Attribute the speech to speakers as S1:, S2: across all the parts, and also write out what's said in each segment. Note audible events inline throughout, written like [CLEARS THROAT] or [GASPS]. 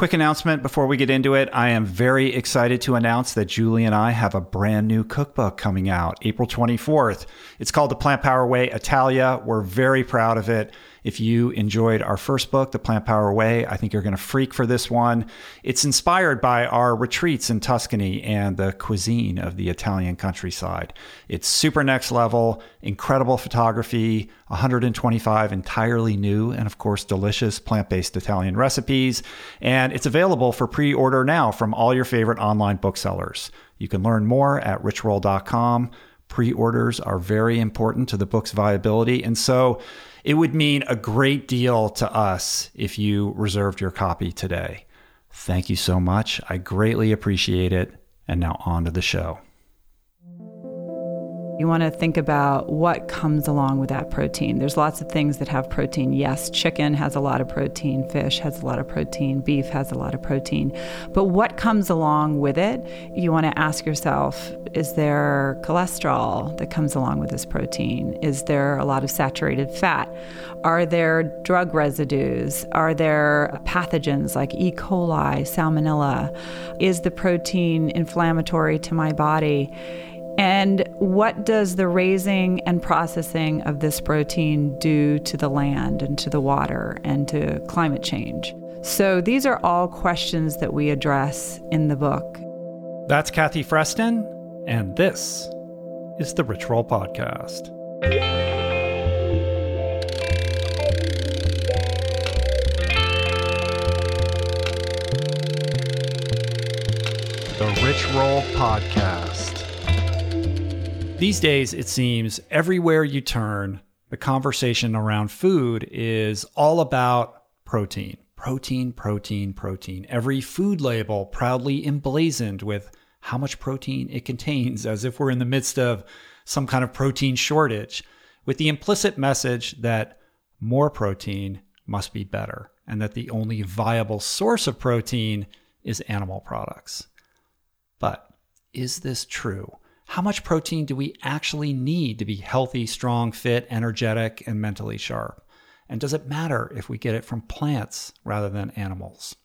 S1: Quick announcement before we get into it. I am very excited to announce that Julie and I have a brand new cookbook coming out April 24th. It's called The Plant Power Way Italia. We're very proud of it. If you enjoyed our first book, The Plant Power Way, I think you're going to freak for this one. It's inspired by our retreats in Tuscany and the cuisine of the Italian countryside. It's super next level, incredible photography, 125 entirely new and, of course, delicious plant based Italian recipes. And it's available for pre order now from all your favorite online booksellers. You can learn more at richroll.com. Pre orders are very important to the book's viability. And so, it would mean a great deal to us if you reserved your copy today. Thank you so much. I greatly appreciate it. And now on to the show.
S2: You want to think about what comes along with that protein. There's lots of things that have protein. Yes, chicken has a lot of protein, fish has a lot of protein, beef has a lot of protein. But what comes along with it? You want to ask yourself is there cholesterol that comes along with this protein? Is there a lot of saturated fat? Are there drug residues? Are there pathogens like E. coli, salmonella? Is the protein inflammatory to my body? And what does the raising and processing of this protein do to the land and to the water and to climate change? So these are all questions that we address in the book.
S1: That's Kathy Freston, and this is the Rich Roll Podcast. The Rich Roll Podcast. These days, it seems everywhere you turn, the conversation around food is all about protein. Protein, protein, protein. Every food label proudly emblazoned with how much protein it contains, as if we're in the midst of some kind of protein shortage, with the implicit message that more protein must be better, and that the only viable source of protein is animal products. But is this true? How much protein do we actually need to be healthy, strong, fit, energetic, and mentally sharp? And does it matter if we get it from plants rather than animals?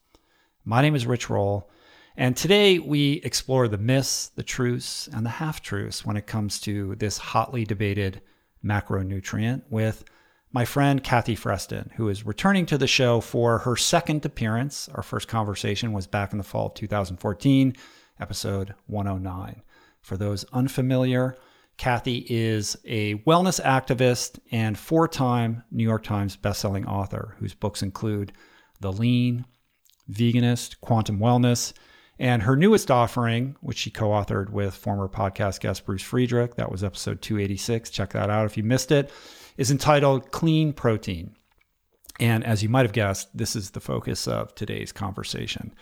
S1: My name is Rich Roll, and today we explore the myths, the truths, and the half truths when it comes to this hotly debated macronutrient with my friend Kathy Freston, who is returning to the show for her second appearance. Our first conversation was back in the fall of 2014, episode 109. For those unfamiliar, Kathy is a wellness activist and four time New York Times bestselling author whose books include The Lean, Veganist, Quantum Wellness, and her newest offering, which she co authored with former podcast guest Bruce Friedrich, that was episode 286. Check that out if you missed it, is entitled Clean Protein. And as you might have guessed, this is the focus of today's conversation.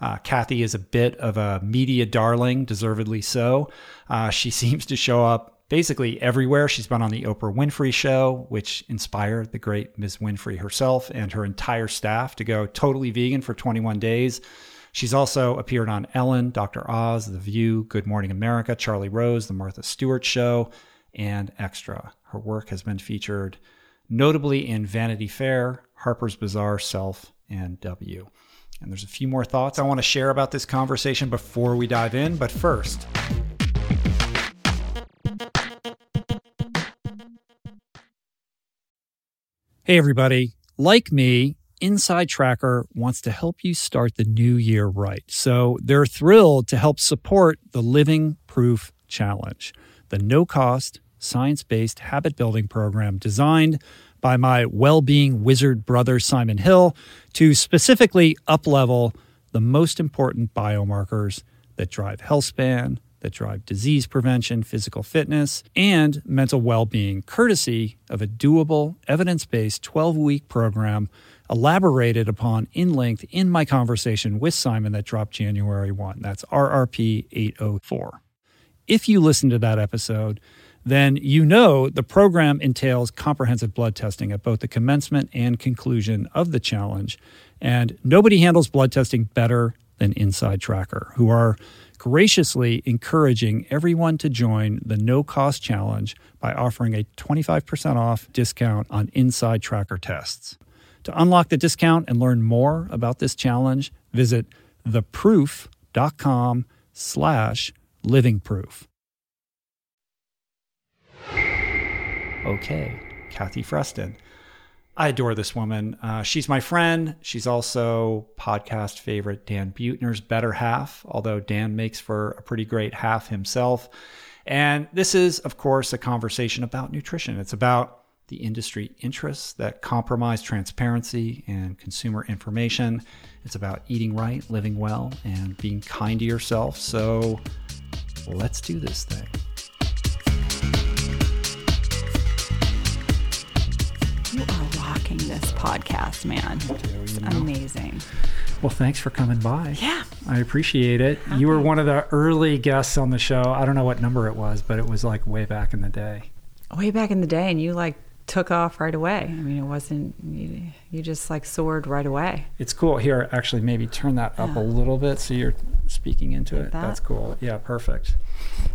S1: Uh, Kathy is a bit of a media darling, deservedly so. Uh, she [LAUGHS] seems to show up basically everywhere. She's been on the Oprah Winfrey Show, which inspired the great Ms. Winfrey herself and her entire staff to go totally vegan for 21 days. She's also appeared on Ellen, Dr. Oz, The View, Good Morning America, Charlie Rose, The Martha Stewart Show, and Extra. Her work has been featured notably in Vanity Fair, Harper's Bazaar, Self, and W. And there's a few more thoughts I want to share about this conversation before we dive in. But first, Hey, everybody. Like me, Inside Tracker wants to help you start the new year right. So they're thrilled to help support the Living Proof Challenge, the no cost, science based habit building program designed by my well being wizard brother, Simon Hill, to specifically uplevel the most important biomarkers that drive health span, that drive disease prevention, physical fitness, and mental well being, courtesy of a doable, evidence based 12 week program elaborated upon in length in my conversation with Simon that dropped January 1. That's RRP 804. If you listen to that episode, then you know the program entails comprehensive blood testing at both the commencement and conclusion of the challenge. And nobody handles blood testing better than Inside Tracker, who are graciously encouraging everyone to join the no cost challenge by offering a 25% off discount on Inside Tracker tests. To unlock the discount and learn more about this challenge, visit theproof.com slash livingproof. Okay, Kathy Freston. I adore this woman. Uh, she's my friend. She's also podcast favorite Dan Buettner's better half, although Dan makes for a pretty great half himself. And this is, of course, a conversation about nutrition. It's about the industry interests that compromise transparency and consumer information. It's about eating right, living well, and being kind to yourself. So let's do this thing.
S2: You are rocking this podcast, man. It's amazing.
S1: Well, thanks for coming by.
S2: Yeah.
S1: I appreciate it. You were one of the early guests on the show. I don't know what number it was, but it was like way back in the day.
S2: Way back in the day, and you like took off right away. I mean, it wasn't, you, you just like soared right away.
S1: It's cool. Here, actually, maybe turn that up a little bit so you're speaking into
S2: Like
S1: it.
S2: that?
S1: That's cool. Yeah, perfect.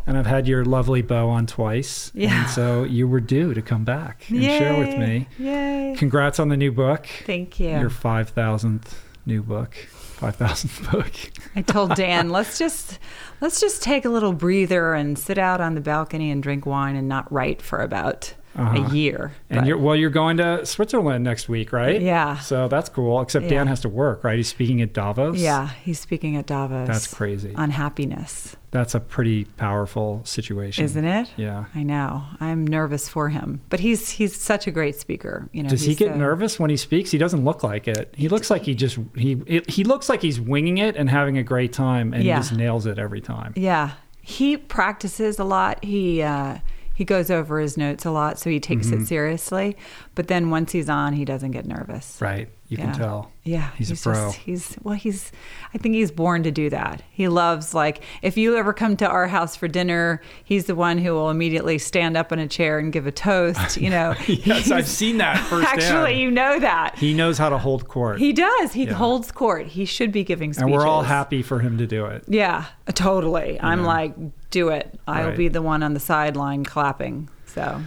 S1: And I've had your lovely bow on twice.
S2: Yeah.
S1: And so you were due to come back and share with me.
S2: Yay.
S1: Congrats on the new book.
S2: Thank you.
S1: Your 5,000th new book. 5,000th [LAUGHS] book.
S2: I told Dan, let's just let's just take a little breather and sit out on the balcony and drink wine and not write for about
S1: Uh-huh.
S2: a year.
S1: And
S2: But-
S1: you're well, you're going to Switzerland next week, right?
S2: Yeah.
S1: So that's cool. Except Dan has to work, right? He's speaking at Davos.
S2: yeah, he's speaking at Davos.
S1: That's crazy.
S2: On happiness,
S1: That's a pretty powerful situation,
S2: isn't it?
S1: Yeah.
S2: I know. I'm nervous for him, but he's he's such a great speaker. You know.
S1: Does he get
S2: so-
S1: nervous when he speaks? He doesn't look like it. He looks like he just he it, he looks like he's winging it and having a great time, and
S2: Yeah.
S1: he just nails it every time.
S2: Yeah, he practices a lot. He uh, he goes over his notes a lot, so he takes
S1: Mm-hmm.
S2: it seriously. But then once he's on, he doesn't get nervous.
S1: Right? You can tell.
S2: Yeah,
S1: He's a pro.
S2: Just, he's well, he's. I think he's born to do that. He loves like if you ever come to our house for dinner, he's the one who will immediately stand up in a chair and give a toast. You know. [LAUGHS]
S1: yes, I've seen that firsthand.
S2: Actually, you know that
S1: he knows how to hold court,
S2: he does. He
S1: Yeah.
S2: holds court. He should be giving speeches.
S1: and we're all happy for him to do it.
S2: Yeah, totally. I'm
S1: know.
S2: like, do it. I'll
S1: Right.
S2: be the one on the sideline clapping. So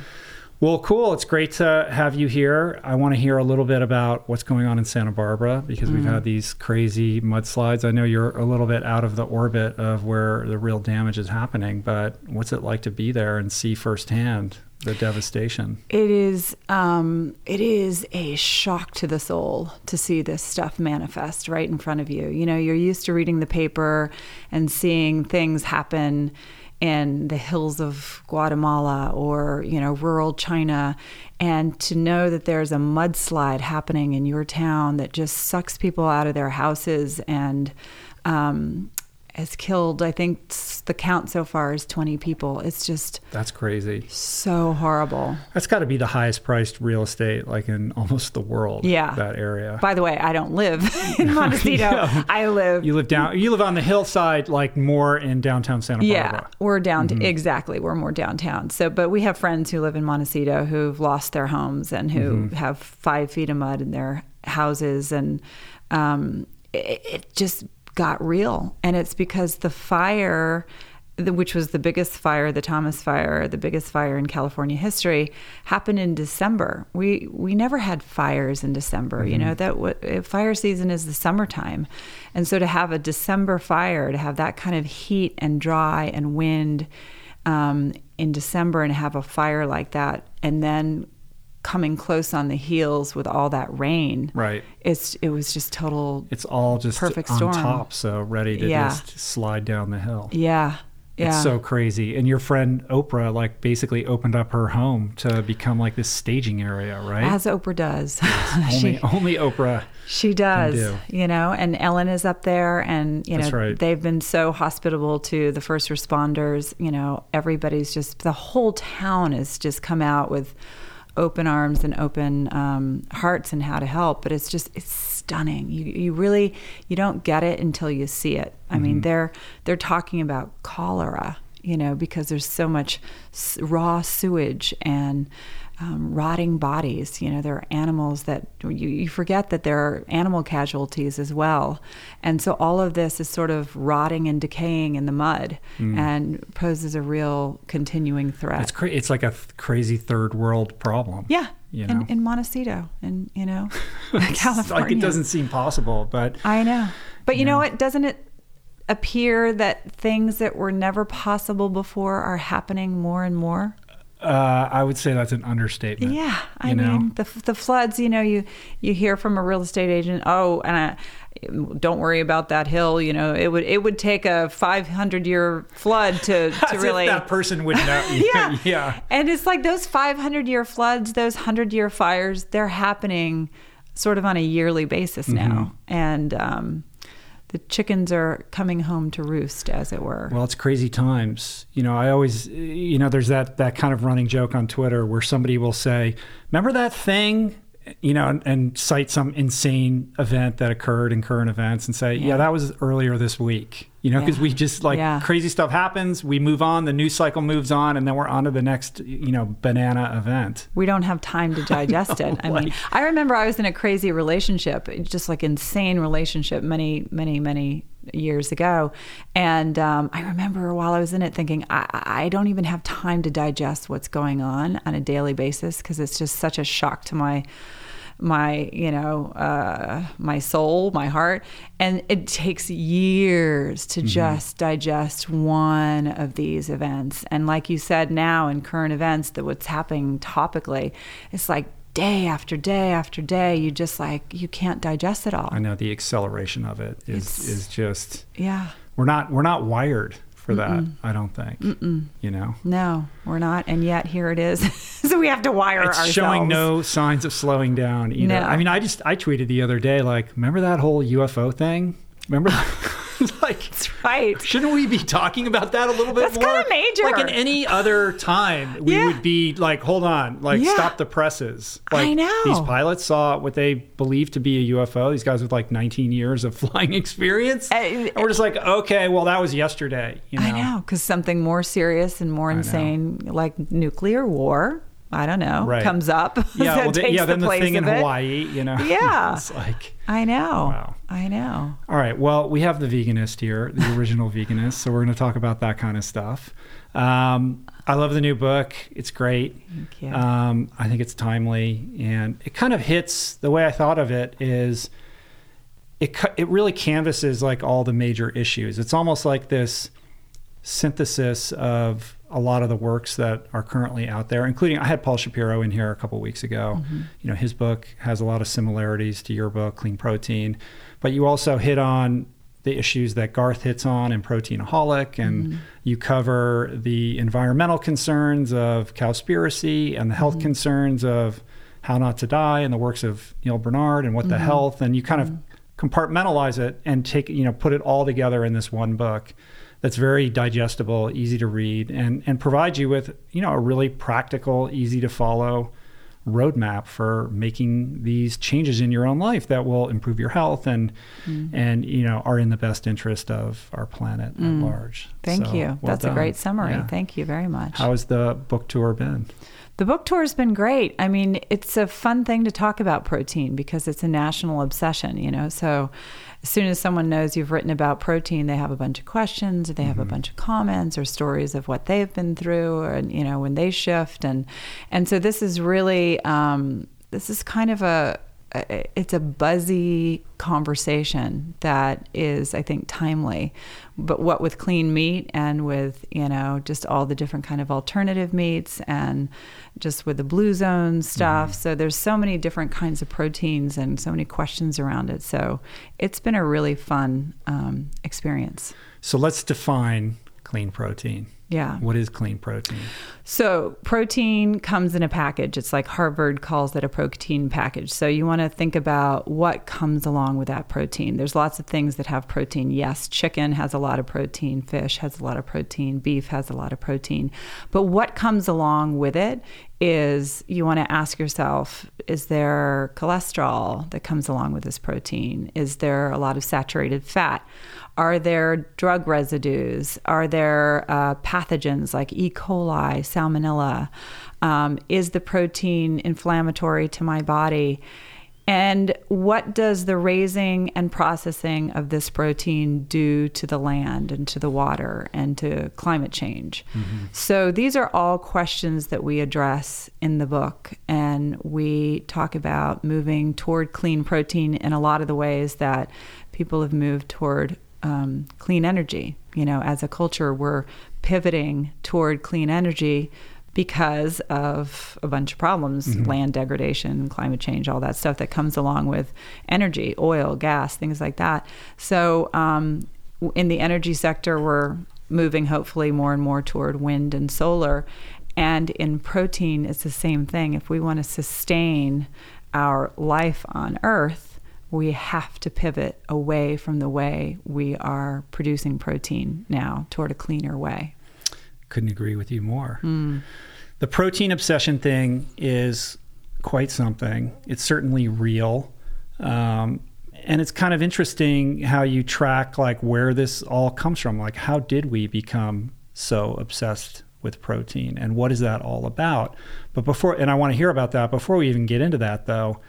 S1: Well, cool. It's great to have you here. I want to hear a little bit about what's going on in Santa Barbara because we've
S2: Mm-hmm.
S1: had these crazy mudslides. I know you're a little bit out of the orbit of where the real damage is happening, but what's it like to be there and see firsthand the devastation?
S2: it is. Um, it is a shock to the soul to see this stuff manifest right in front of you. You know, you're used to reading the paper and seeing things happen in the hills of Guatemala or you know rural China, and to know that there's a mudslide happening in your town that just sucks people out of their houses and um, has killed. I think the count so far is 20 people. It's just
S1: That's crazy.
S2: so horrible.
S1: That's got to be the highest priced real estate like in [LAUGHS] almost the world.
S2: Yeah.
S1: That area.
S2: By the way, I don't live [LAUGHS] in Montecito.
S1: Yeah.
S2: I live.
S1: you live down you live on the hillside like more in downtown Santa Barbara.
S2: yeah, we're down
S1: Mm-hmm.
S2: exactly. We're more downtown. So, but we have friends who live in Montecito who've lost their homes and who
S1: Mm-hmm.
S2: have five feet of mud in their houses, and um, it, it just got real. And it's because the fire, which was the biggest fire, the Thomas Fire, the biggest fire in California history, happened in December. We we never had fires in December. You know that what fire season is the summertime, and so to have a December fire, to have that kind of heat and dry and wind um, in December, and have a fire like that, and then coming close on the heels with all that rain.
S1: Right.
S2: It's it was just total.
S1: It's all just
S2: Perfect
S1: on
S2: storm.
S1: top, so ready to
S2: Yeah.
S1: just slide down the hill.
S2: Yeah. Yeah.
S1: It's so crazy. And your friend Oprah like basically opened up her home to become like this staging area, right?
S2: As Oprah does. [LAUGHS]
S1: only
S2: she,
S1: only Oprah.
S2: She does,
S1: do.
S2: you know, and Ellen is up there, and you know
S1: right.
S2: they've been so hospitable to the first responders. You know, everybody's just the whole town has just come out with open arms and open um, hearts and how to help. But it's just it's stunning. You you really you don't get it until you see it. I
S1: Mm-hmm.
S2: mean, they're they're talking about cholera, you know, because there's so much raw sewage and um, rotting bodies. You know, there are animals that you, you forget that there are animal casualties as well. And so all of this is sort of rotting and decaying in the mud and poses a real continuing threat.
S1: It's cra- it's like a th- crazy third world problem.
S2: yeah,
S1: You know,
S2: in, in Montecito, and you know, [LAUGHS] California.
S1: like it doesn't seem possible, but
S2: I know. But you
S1: Yeah.
S2: know what? Doesn't it appear that things that were never possible before are happening more and more?
S1: Uh, I would say that's an understatement.
S2: Yeah, I
S1: you know?
S2: mean the the floods. You know, you you hear from a real estate agent, oh, and I, don't worry about that hill. You know, it would it would take a 500 year flood to [LAUGHS] to really.
S1: that person would know. [LAUGHS] [LAUGHS]
S2: yeah,
S1: yeah.
S2: And it's like those 500 year floods, those 100 year fires, they're happening sort of on a yearly basis
S1: Mm-hmm.
S2: now, and um, the chickens are coming home to roost, as it were.
S1: Well, it's crazy times. You know, I always, you know, there's that that kind of running joke on Twitter where somebody will say, "Remember that thing?" You know, and, and cite some insane event that occurred in current events and say, "Yeah,
S2: Yeah.
S1: that was earlier this week." You know, because
S2: Yeah.
S1: we just like
S2: Yeah.
S1: crazy stuff happens, we move on, the news cycle moves on, and then we're on to the next, you know, banana event.
S2: we don't have time to digest it. [LAUGHS] I mean, I remember I was in a crazy relationship, just like insane relationship, many, many, many years ago, and um, I remember while I was in it thinking, I, I don't even have time to digest what's going on on a daily basis because it's just such a shock to my my you know uh, my soul my heart. And it takes years to just digest one of these events. And like you said now in current events that what's happening topically it's like day after day after day you just like you can't digest it all
S1: I know the acceleration of it is
S2: It's-
S1: is just
S2: yeah
S1: we're not we're not wired for that. I don't think. You know.
S2: no we're not and yet here it is [LAUGHS] so we have to wire
S1: it's
S2: ourselves
S1: showing no signs of slowing down either.
S2: No.
S1: I mean, I just I tweeted the other day like, remember that whole UFO thing? Remember, [LAUGHS] like,
S2: that's right
S1: shouldn't we be talking about that a little bit
S2: That's
S1: more?
S2: kinda major.
S1: Like in any other time, we
S2: Yeah.
S1: would be like, hold on, like
S2: Yeah.
S1: stop the presses.
S2: I know.
S1: these pilots saw what they believed to be a UFO. These guys with like 19 years of [LAUGHS] flying experience,
S2: Uh,
S1: and we're just like, okay, well that was yesterday. You know?
S2: I know, because something more serious and more insane, like nuclear war, I don't know,
S1: Right.
S2: comes up.
S1: Yeah, [LAUGHS] well, the-
S2: takes
S1: yeah. Then the
S2: place
S1: thing in. Hawaii, you know. [LAUGHS]
S2: Yeah.
S1: it's like.
S2: I know.
S1: Wow.
S2: I know.
S1: All right. Well, we have the veganist here, the original [LAUGHS] veganist. So we're going to talk about that kind of stuff. Um, I love the new book. It's great.
S2: Thank you.
S1: Um, I think it's timely, and it kind of hits the way I thought of it is it it really canvases like all the major issues. It's almost like this synthesis of a lot of the works that are currently out there, including I had Paul Shapiro in here a couple weeks ago. Mm-hmm. You know, his book has a lot of similarities to your book, Clean Protein, but you also hit on the issues that Garth hits on in Proteinaholic, and mm-hmm. you cover the environmental concerns of cowspiracy and the health mm-hmm. concerns of How Not to Die and the works of Neal Barnard and What the Health, and you kind of compartmentalize it and take you know put it all together in this one book that's very digestible, easy to read, and and provides you with you know a really practical, easy to follow roadmap for making these changes in your own life that will improve your health and mm. and you know are in the best interest of our planet at mm. large.
S2: Thank
S1: So,
S2: you.
S1: well
S2: That's a great summary.
S1: Yeah.
S2: Thank you very much.
S1: How has the book tour been?
S2: The book tour has been great. I mean, it's a fun thing to talk about protein because it's a national obsession, you know. So as soon as someone knows you've written about protein, they have a bunch of questions or they have a bunch of comments or stories of what they've been through or you know, when they shift and and so this is really um, this is kind of a it's a buzzy conversation that is i think timely. But what with clean meat and with you know just all the different kind of alternative meats and just with the blue zone stuff. So there's so many different kinds of proteins and so many questions around it. So it's been a really fun um, experience.
S1: So let's define clean protein.
S2: Yeah
S1: What is clean protein?
S2: So, protein comes in a package. It's like Harvard calls it a protein package. So, you want to think about what comes along with that protein. There's lots of things that have protein. Yes, chicken has a lot of protein, fish has a lot of protein, beef has a lot of protein. But what comes along with it is you want to ask yourself is there cholesterol that comes along with this protein? Is there a lot of saturated fat? Are there drug residues? Are there uh, pathogens like E. coli, salmonella? Um, is the protein inflammatory to my body? And what does the raising and processing of this protein do to the land and to the water and to climate change? Mm-hmm. So these are all questions that we address in the book. And we talk about moving toward clean protein in a lot of the ways that people have moved toward um, clean energy. You know, as a culture, we're pivoting toward clean energy because of a bunch of problems mm-hmm. land degradation, climate change, all that stuff that comes along with energy, oil, gas, things like that. So, um, in the energy sector, we're moving hopefully more and more toward wind and solar. And in protein, it's the same thing. If we want to sustain our life on Earth, we have to pivot away from the way we are producing protein now toward a cleaner way.
S1: Couldn't agree with you more. Mm. The protein obsession thing is quite something. It's certainly real. Um, and it's kind of interesting how you track like where this all comes from. Like, how did we become so obsessed with protein and what is that all about? But before, and I want to hear about that. Before we even get into that, though,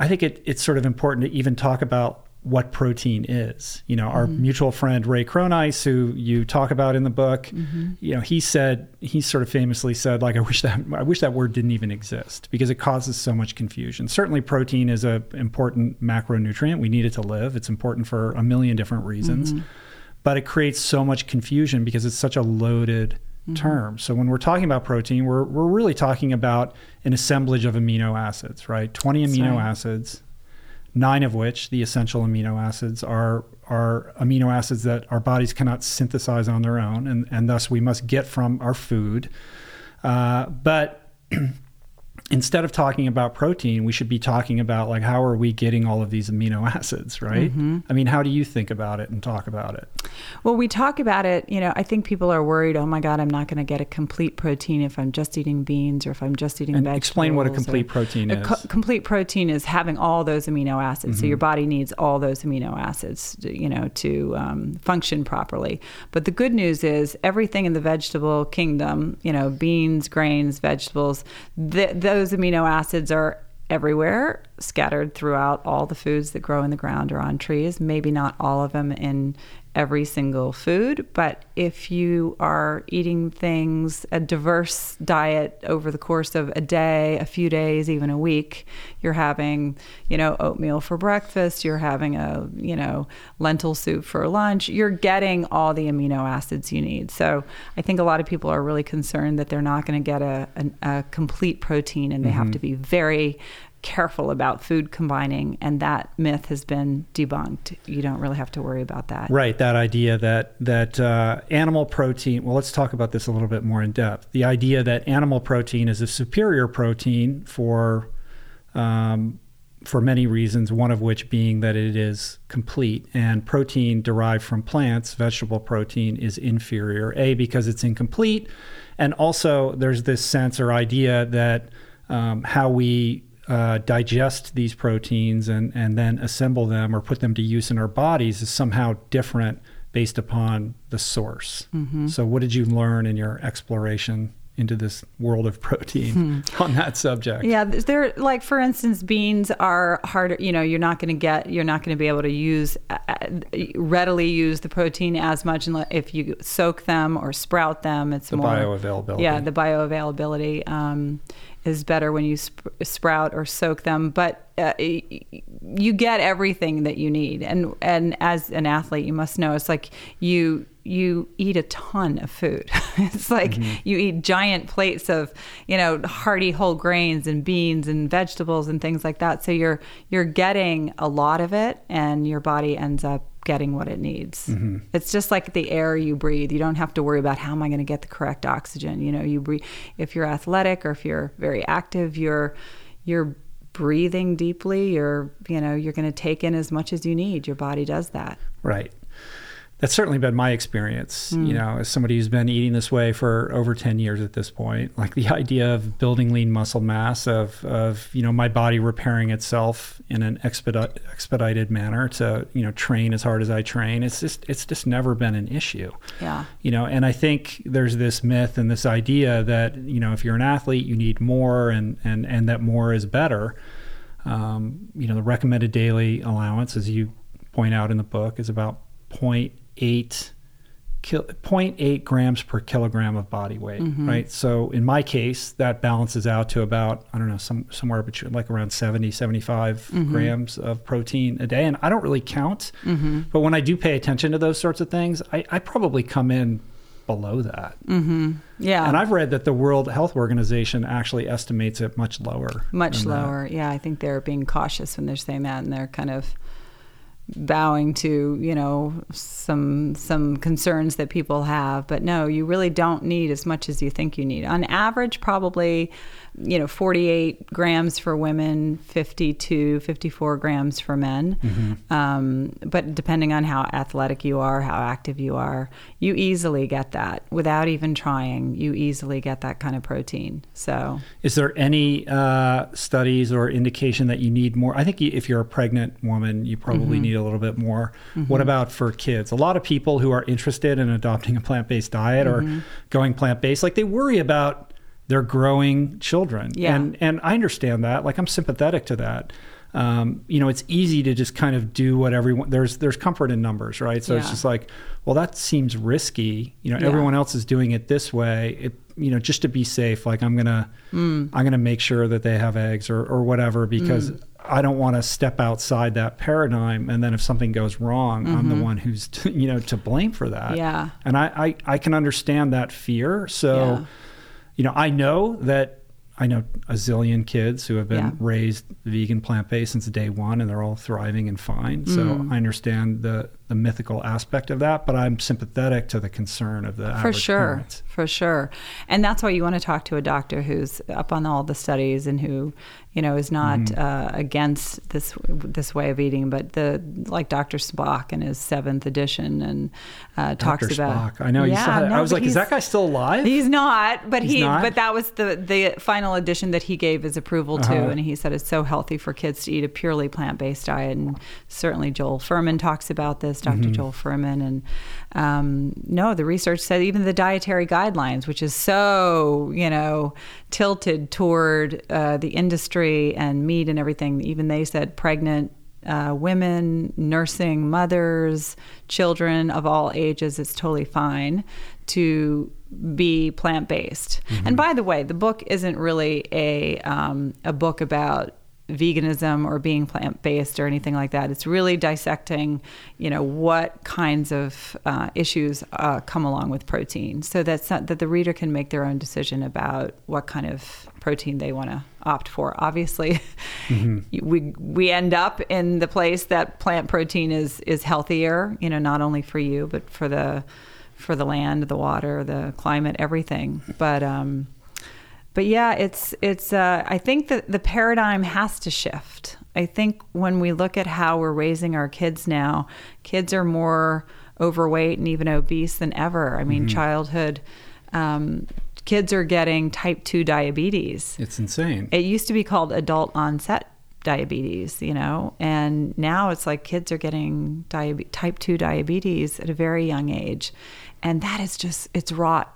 S1: I think it, it's sort of important to even talk about what protein is. You know, our mm-hmm. mutual friend Ray Cronise, who you talk about in the book, mm-hmm. you know, he said he sort of famously said, like, I wish that I wish that word didn't even exist because it causes so much confusion. Certainly, protein is an important macronutrient. We need it to live. It's important for a million different reasons, mm-hmm. but it creates so much confusion because it's such a loaded mm-hmm. term. So when we're talking about protein, we're we're really talking about an assemblage of amino acids, right? Twenty amino right. acids nine of which, the essential amino acids, are are amino acids that our bodies cannot synthesize on their own, and, and thus we must get from our food. Uh, but [CLEARS THROAT] instead of talking about protein, we should be talking about like how are we getting all of these amino [LAUGHS] acids, right? Mm-hmm. I mean, how do you think about it and talk about it?
S2: Well, we talk about it, you know, I think people are worried, oh my God, I'm not going to get a complete protein if I'm just eating beans or if I'm just eating
S1: and
S2: vegetables.
S1: Explain what a complete protein is.
S2: Co- complete protein is having all those amino acids. Mm-hmm. So your body needs all those amino acids, you know, to um, function properly. But the good news is everything in the vegetable kingdom, you know, beans, grains, vegetables, th- those those amino acids are everywhere, scattered throughout all the foods that grow in the ground or on trees. Maybe not all of them in every single food, but if you are eating things, a diverse diet over the course of a day, a few days, even a week, you're having, you know, oatmeal for breakfast, you're having a, you know, lentil soup for lunch, you're getting all the amino acids you need. So I think a lot of people are really concerned that they're not going to get a, a, a, complete protein and they mm-hmm. have to be very careful about food combining, and that myth has been debunked. You don't really have to worry about that.
S1: Right. That idea that that uh, animal protein. Well, let's talk about this a little bit more in depth. The idea that animal protein is a superior protein for um, for many reasons. One of which being that it is complete, and protein derived from plants, vegetable protein, is inferior. A because it's incomplete, and also there's this sense or idea that um, how we uh, digest these proteins and, and then assemble them or put them to use in our bodies is somehow different based upon the source. Mm-hmm. So, what did you learn in your exploration into this world of [LAUGHS] protein hmm. on that subject?
S2: Yeah, there, like for instance, beans are harder. You know, you're not going to get, you're not going to be able to use uh, uh, readily use the protein as much if you soak them or sprout them. It's
S1: the
S2: more
S1: bioavailability.
S2: Yeah, the bioavailability. Um, is better when you sp- sprout or soak them. But uh, you get everything that you need, and and as an athlete, you must know it's like you you eat a ton of food. [LAUGHS] it's like mm-hmm. you eat giant plates of you know hearty whole grains and beans and vegetables and things like that. So you're you're getting a lot of it, and your body ends up getting what it needs. Mm-hmm. It's just like the air you breathe. You don't have to worry about how am I going to get the correct oxygen. You know, you breathe if you're athletic or if you're very active, you're you're breathing deeply. You're you know you're going to take in as much as you need. Your body does that.
S1: Right that's certainly been my experience, mm. you know, as somebody who's been eating this way for over 10 years at this point. Like the [LAUGHS] idea of building lean muscle mass, of, of you know, my body repairing itself in an expedite, expedited manner to, you know, train as hard as I train. It's just, it's just never been an issue.
S2: Yeah.
S1: You know, and I think there's this myth and this idea that, you know, if you're an athlete, you need more and, and, and that more is better. Um, you know, the recommended daily allowance, as you point out in the book, is about 0.8 0.8 grams per kilogram of body weight, mm-hmm. right? So in my case, that balances out to about, I don't know, some, somewhere between like around 70, 75 mm-hmm. grams of protein a day. And I don't really count, mm-hmm. but when I do pay attention to those sorts of things, I, I probably come in below that.
S2: Mm-hmm. Yeah.
S1: And I've read that the World Health Organization actually estimates it much lower.
S2: Much lower. That. Yeah. I think they're being cautious when they're saying that and they're kind of bowing to you know some some concerns that people have. But no you really don't need as much as you think you need. On average probably you know 48 grams for women 52 54 grams for men mm-hmm. um, but depending on how athletic you are how active you are you easily get that without even trying you easily get that kind of protein so
S1: is there any uh, studies or indication that you need more i think if you're a pregnant woman you probably mm-hmm. need a little bit more mm-hmm. what about for kids a lot of people who are interested in adopting a plant-based diet or mm-hmm. going plant-based like they worry about they're growing children.
S2: Yeah.
S1: And and I understand that. Like I'm sympathetic to that. Um, you know, it's easy to just kind of do what everyone there's there's comfort in numbers, right? So yeah. it's just like, well, that seems risky. You know, yeah. everyone else is doing it this way. It, you know, just to be safe, like I'm gonna mm. I'm gonna make sure that they have eggs or or whatever because mm. I don't want to step outside that paradigm. And then if something goes wrong, mm-hmm. I'm the mm-hmm. one who's to, [LAUGHS] you know to blame for that.
S2: Yeah.
S1: And I I, I can understand that fear. So. Yeah you know, I know that I know a zillion kids who have been yeah. raised vegan, plant based since day one, and they're all thriving and fine. So mm. I understand the the mythical aspect of that, but I'm sympathetic to the concern of the
S2: for sure, for sure, and that's why you want to talk to a doctor who's up on all the studies and who you know, is not mm-hmm. uh, against this this way of eating, but the like Dr. Spock in his seventh edition and uh, talks
S1: Dr.
S2: about.
S1: Spock. I know. Yeah, no, I was like, is that guy still alive?
S2: He's not, but he's he. Not? But that was the the final edition that he gave his approval uh-huh. to, and he said it's so healthy for kids to eat a purely plant based diet, and certainly Joel Fuhrman talks about this, doctor mm-hmm. Joel Fuhrman, and um, no, the research said even the dietary guidelines, which is so you know tilted toward uh, the industry and meat and everything. Even they said pregnant uh, women, nursing mothers, children of all ages, it's totally fine to be plant based. Mm-hmm. And by the way, the book isn't really a um, a book about veganism or being plant based or anything like that. It's really dissecting, you know, what kinds of uh, issues uh, come along with protein, so that that the reader can make their own decision about what kind of protein they want to opt for. Obviously, mm-hmm. [LAUGHS] we we end up in the place that plant protein is is healthier. You know, not only for you but for the for the land, the water, the climate, everything. But um, but yeah, it's it's. Uh, I think that the paradigm has to shift. I think when we look at how we're raising our kids now, kids are more overweight and even obese than ever. I mean, mm-hmm. childhood. Um, kids are getting type 2 diabetes.
S1: It's insane.
S2: It used to be called adult onset diabetes, you know, and now it's like kids are getting diabe- type 2 diabetes at a very young age. And that is just, it's wrought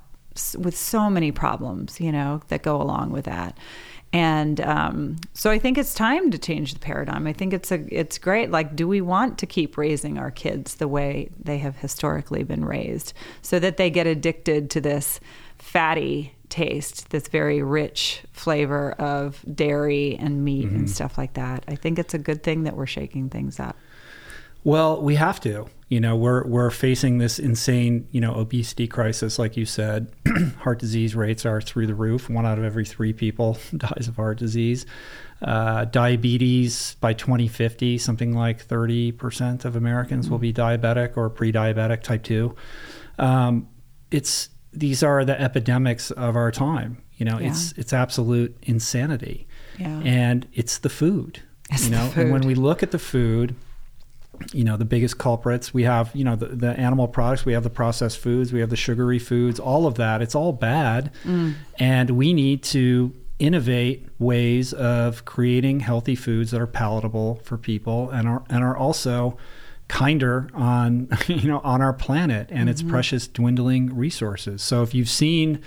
S2: with so many problems, you know, that go along with that. And um, so I think it's time to change the paradigm. I think it's a it's great. Like, do we want to keep raising our kids the way they have historically been raised, so that they get addicted to this fatty taste, this very rich flavor of dairy and meat mm-hmm. and stuff like that? I think it's a good thing that we're shaking things up.
S1: Well, we have to. You know, we're we're facing this insane, you know, obesity crisis, like you said. [CLEARS THROAT] heart disease rates are through the roof. One out of every three people [LAUGHS] dies of heart disease. Uh, diabetes by 2050, something like 30% of Americans will be diabetic or pre-diabetic type two. Um, it's these are the epidemics of our time. You know, yeah. it's it's absolute insanity.
S2: Yeah.
S1: And it's the food.
S2: It's
S1: you know,
S2: and
S1: when we look at the food, you know the biggest culprits. We have you know the, the animal products. We have the processed foods. We have the sugary foods all of that. It's all bad. Mm. and we need to innovate ways of creating healthy foods that are palatable for people and are and are also kinder on [LAUGHS] you know on our planet and mm-hmm. its precious dwindling resources. So if you've seen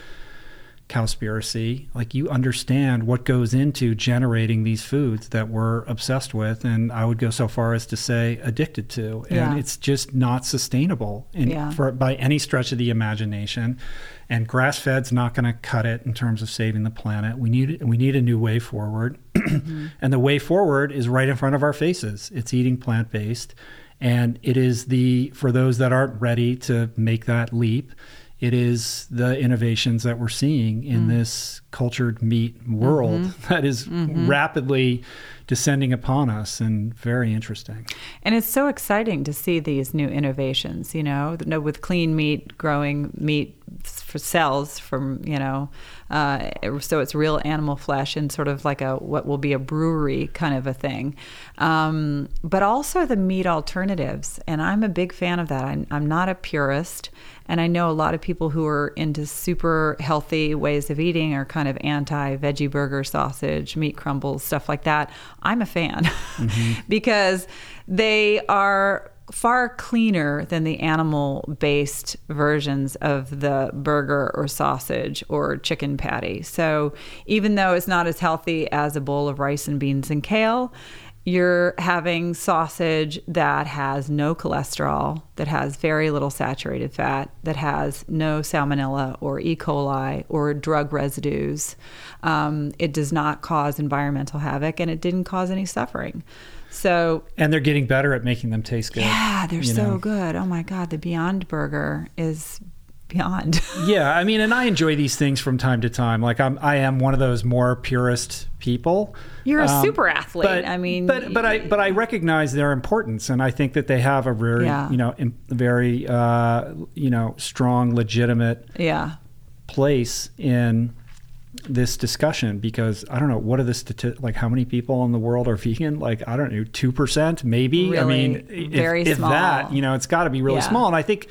S1: cowspiracy, like you understand what goes into generating these foods that we're obsessed with, and I would go so far as to say addicted to, and
S2: Yeah.
S1: it's just not sustainable in,
S2: Yeah.
S1: for by any stretch of the imagination. And grass fed's not going to cut it in terms of saving the planet. We need we need a new way forward, [CLEARS THROAT] mm-hmm. and the way forward is right in front of our faces. It's eating plant based, and it is the for those that aren't ready to make that leap. It is the innovations that we're seeing in this cultured meat world [LAUGHS] that is rapidly descending upon us and very interesting.
S2: And it's so exciting to see these new innovations, you know, with clean meat, growing meat for cells from, you know, uh, so it's real animal flesh and sort of like a what will be a brewery kind of a thing. Um, but also the meat alternatives. And I'm a big fan of that. I'm, I'm not a purist. And I know a lot of people who are into super healthy ways of eating are kind of anti veggie burger, sausage, meat crumbles, stuff like that. I'm a fan mm-hmm. [LAUGHS] because they are far cleaner than the animal based versions of the burger or sausage or chicken patty. So even though it's not as healthy as a bowl of rice and beans and kale, you're having sausage that has no cholesterol, that has very little saturated fat, that has no salmonella or E. coli or drug residues. Um, it does not cause environmental havoc and it didn't cause any suffering. So,
S1: And they're getting better at making them taste good.
S2: yeah, they're so
S1: know.
S2: good. Oh my God, the Beyond Burger is beyond. [LAUGHS]
S1: Yeah, I mean, and I enjoy these things from time to time. Like I'm, I am one of those more purist people.
S2: You're a
S1: Um,
S2: super athlete.
S1: But,
S2: I mean,
S1: but but I but I recognize their importance, and I think that they have a very
S2: Yeah.
S1: you know very uh, you know strong, legitimate
S2: yeah.
S1: place in this discussion because I don't know what are the stati- like how many people in the world are [LAUGHS] vegan like I don't know two percent maybe I mean if,
S2: very
S1: if
S2: small.
S1: that you know it's got to be really
S2: Yeah.
S1: small and I think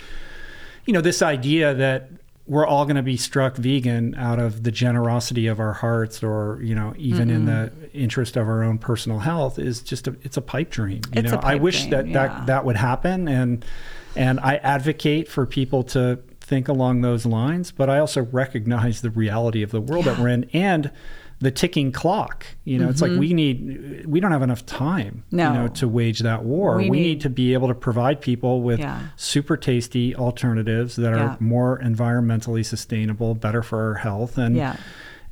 S1: you know this idea that we're all going to be struck vegan out of the generosity of our hearts or you know even in mm-hmm. the interest of our own personal health is just a it's a pipe dream you
S2: It's
S1: know? I wish
S2: dream,
S1: that
S2: yeah.
S1: that that would happen and and I advocate for people to think along those lines but I also recognize the reality of the world that we're in and the ticking clock you know it's like we need we don't have enough time
S2: Mm-hmm. No.
S1: you know to wage that war
S2: We
S1: we,
S2: need-
S1: need to be able to provide people with
S2: Yeah.
S1: super tasty alternatives that are
S2: Yeah.
S1: more environmentally sustainable, better for our health, and
S2: Yeah.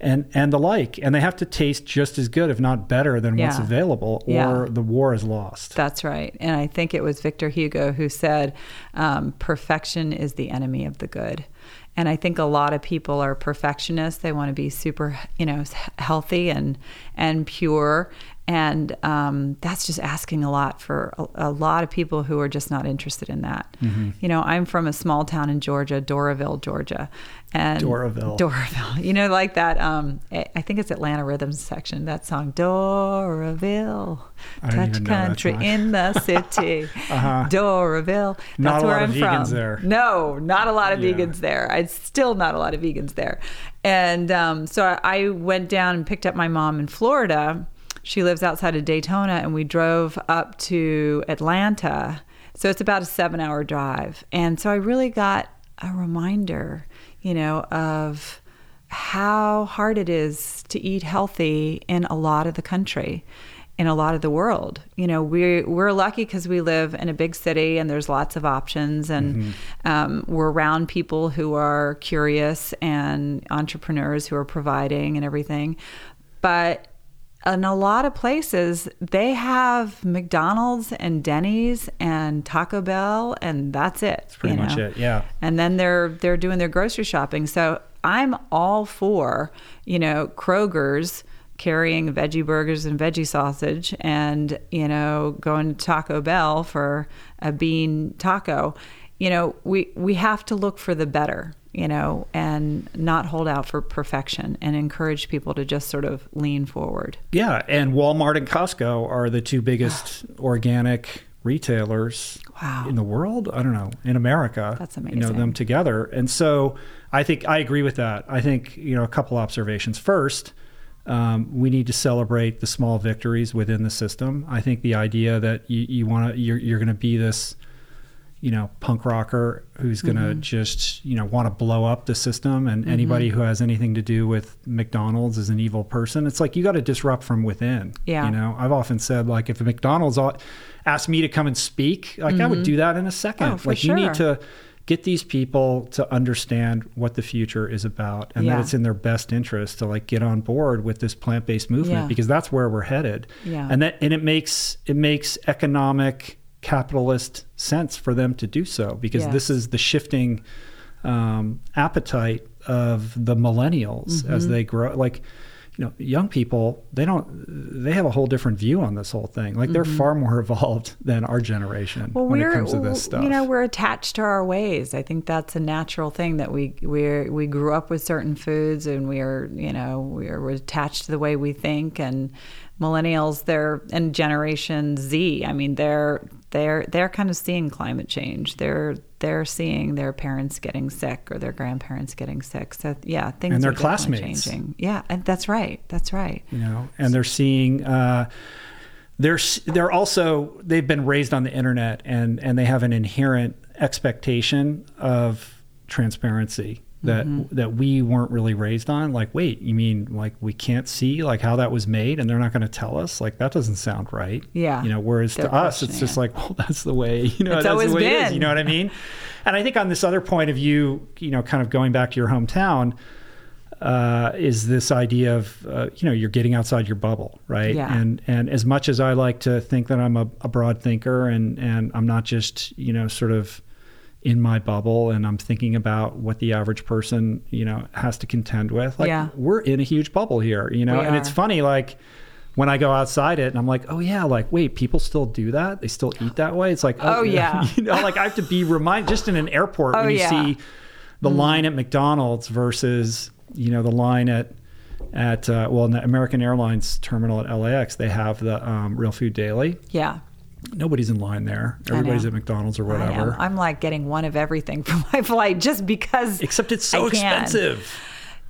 S1: and and the like. And they have to taste just as good, if not better, than what's available, or the war is lost.
S2: That's right. And I think it was Victor Hugo who said, um, perfection is the enemy of the good. And I think a lot of people are perfectionists. They want to be super, you know, healthy and and pure. And um, that's just asking a lot for a, a lot of people who are just not interested in that.
S1: Mm-hmm.
S2: You know, I'm from a small town in Georgia, Doraville, Georgia, and
S1: Doraville.
S2: Doraville. [LAUGHS] You know, like that. Um, I think it's Atlanta Rhythms section. That song, Doraville, touch
S1: even know that
S2: country in the [LAUGHS] city.
S1: Uh-huh.
S2: Doraville. That's
S1: Not a
S2: where
S1: lot
S2: I'm
S1: of vegans
S2: from.
S1: there.
S2: No, not a lot of
S1: Yeah.
S2: vegans there. I still not a lot of vegans there. And um, so I, I went down and picked up my mom in Florida. She lives outside of Daytona, and we drove up to Atlanta. So it's about a seven-hour drive. And so I really got a reminder, you know, of how hard it is to eat healthy in a lot of the country in a lot of the world you know we're we're lucky because we live in a big city and there's lots of options and um, we're around people who are curious and entrepreneurs who are providing and everything but in a lot of places they have mcdonald's and denny's and taco bell and that's it
S1: That's pretty much
S2: know?
S1: it. Yeah.
S2: and then they're they're doing their grocery shopping. So I'm all for you know Kroger's carrying veggie burgers and veggie sausage, and you know going to Taco Bell for a bean taco. You know we we have to look for the better. You know, and not hold out for perfection, and encourage people to just sort of lean forward.
S1: Yeah, and Walmart and Costco are the two biggest [GASPS] organic retailers
S2: Wow.
S1: in the world. I don't know in America.
S2: That's amazing.
S1: You know them together, and so I think I agree with that. I think you know a couple observations. First, um, we need to celebrate the small victories within the system. I think the idea that you, you want to you're, you're going to be this you know punk rocker who's going to
S2: Mm-hmm.
S1: just you know want to blow up the system and anybody who has anything to do with McDonald's is an evil person it's like you got to disrupt from within
S2: Yeah.
S1: you know I've often said like if a McDonald's asked me to come and speak like I would do that in a second
S2: Mm-hmm. Oh,
S1: like you need to get these people to understand what the future is about and
S2: Yeah.
S1: that it's in their best interest to like get on board with this plant-based movement
S2: Yeah.
S1: because that's where we're headed
S2: Yeah.
S1: and that and it makes it makes economic capitalist sense for them to do so because
S2: Yes.
S1: this is the shifting um, appetite of the millennials
S2: Mm-hmm.
S1: as they grow like you know young people they don't they have a whole different view on this whole thing like they're far more [LAUGHS] evolved than our generation
S2: Mm-hmm. Well,
S1: when it comes to this stuff
S2: you know we're attached to our ways. I think that's a natural thing that we we we grew up with certain foods and we are you know we're, we're attached to the way we think and millennials they're and Generation Z. I mean they're they're they're kind of seeing climate change. They're they're seeing their parents getting sick or their grandparents getting sick. So yeah, things
S1: And their
S2: are
S1: classmates.
S2: changing. Yeah, and that's right. That's right.
S1: you know and they're seeing uh they're they're also they've been raised on the internet and and they have an inherent expectation of transparency that
S2: Mm-hmm.
S1: that we weren't really raised on like wait you mean like we can't see like how that was made and they're not going to tell us like that doesn't sound right
S2: Yeah.
S1: you know whereas
S2: They're
S1: to us it's just
S2: it.
S1: like [LAUGHS] well that's the way you know
S2: It's
S1: that's
S2: always
S1: the way it is
S2: been.
S1: you know what i mean [LAUGHS] and i think on this other point of view you know kind of going back to your hometown uh, is this idea of uh, you know you're getting outside your bubble, right?
S2: Yeah.
S1: And and as much as I like to think that I'm a, a broad thinker and and I'm not just you know sort of in my bubble and I'm thinking about what the average person you know has to contend with. Like
S2: Yeah.
S1: we're in a huge bubble here, you know,
S2: We
S1: and it's funny like. When I go outside it and I'm like, oh yeah, like wait, people still do that? They still eat that way? It's like,
S2: Oh, yeah. [LAUGHS]
S1: you know, like I have to be reminded just in an airport
S2: Oh,
S1: when you
S2: yeah.
S1: see the
S2: Mm-hmm.
S1: line at McDonald's versus you know the line at at uh, well in the American Airlines terminal at LAX they have the um, Real Food Daily.
S2: Yeah.
S1: Nobody's in line there. Everybody's at McDonald's or whatever.
S2: I'm like getting one of everything [LAUGHS] for my flight just because.
S1: Except it's so expensive.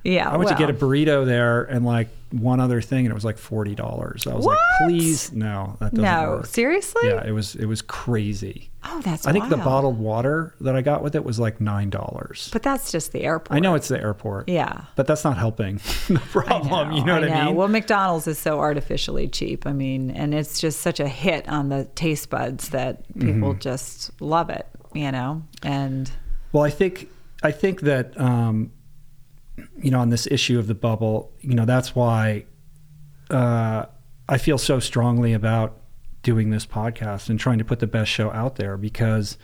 S2: Yeah.
S1: I went to get a burrito there and like one other thing and it was like forty dollars. I was
S2: What?
S1: like, please, no, that doesn't
S2: No,
S1: work.
S2: seriously?
S1: Yeah, it was it was crazy.
S2: Oh, that's
S1: I think the bottled water that I got with it was like nine dollars.
S2: But that's just the airport.
S1: I know it's the airport.
S2: Yeah.
S1: But that's not helping [LAUGHS] the problem. you know what I mean?
S2: Well, McDonald's is so artificially cheap. I mean, and it's just such a hit on the taste buds that people
S1: Mm-hmm.
S2: just love it, you know? And
S1: Well, I think I think that um, you know on this issue of the bubble, you know that's why uh, I feel so strongly about doing this podcast and trying to put the best show out there because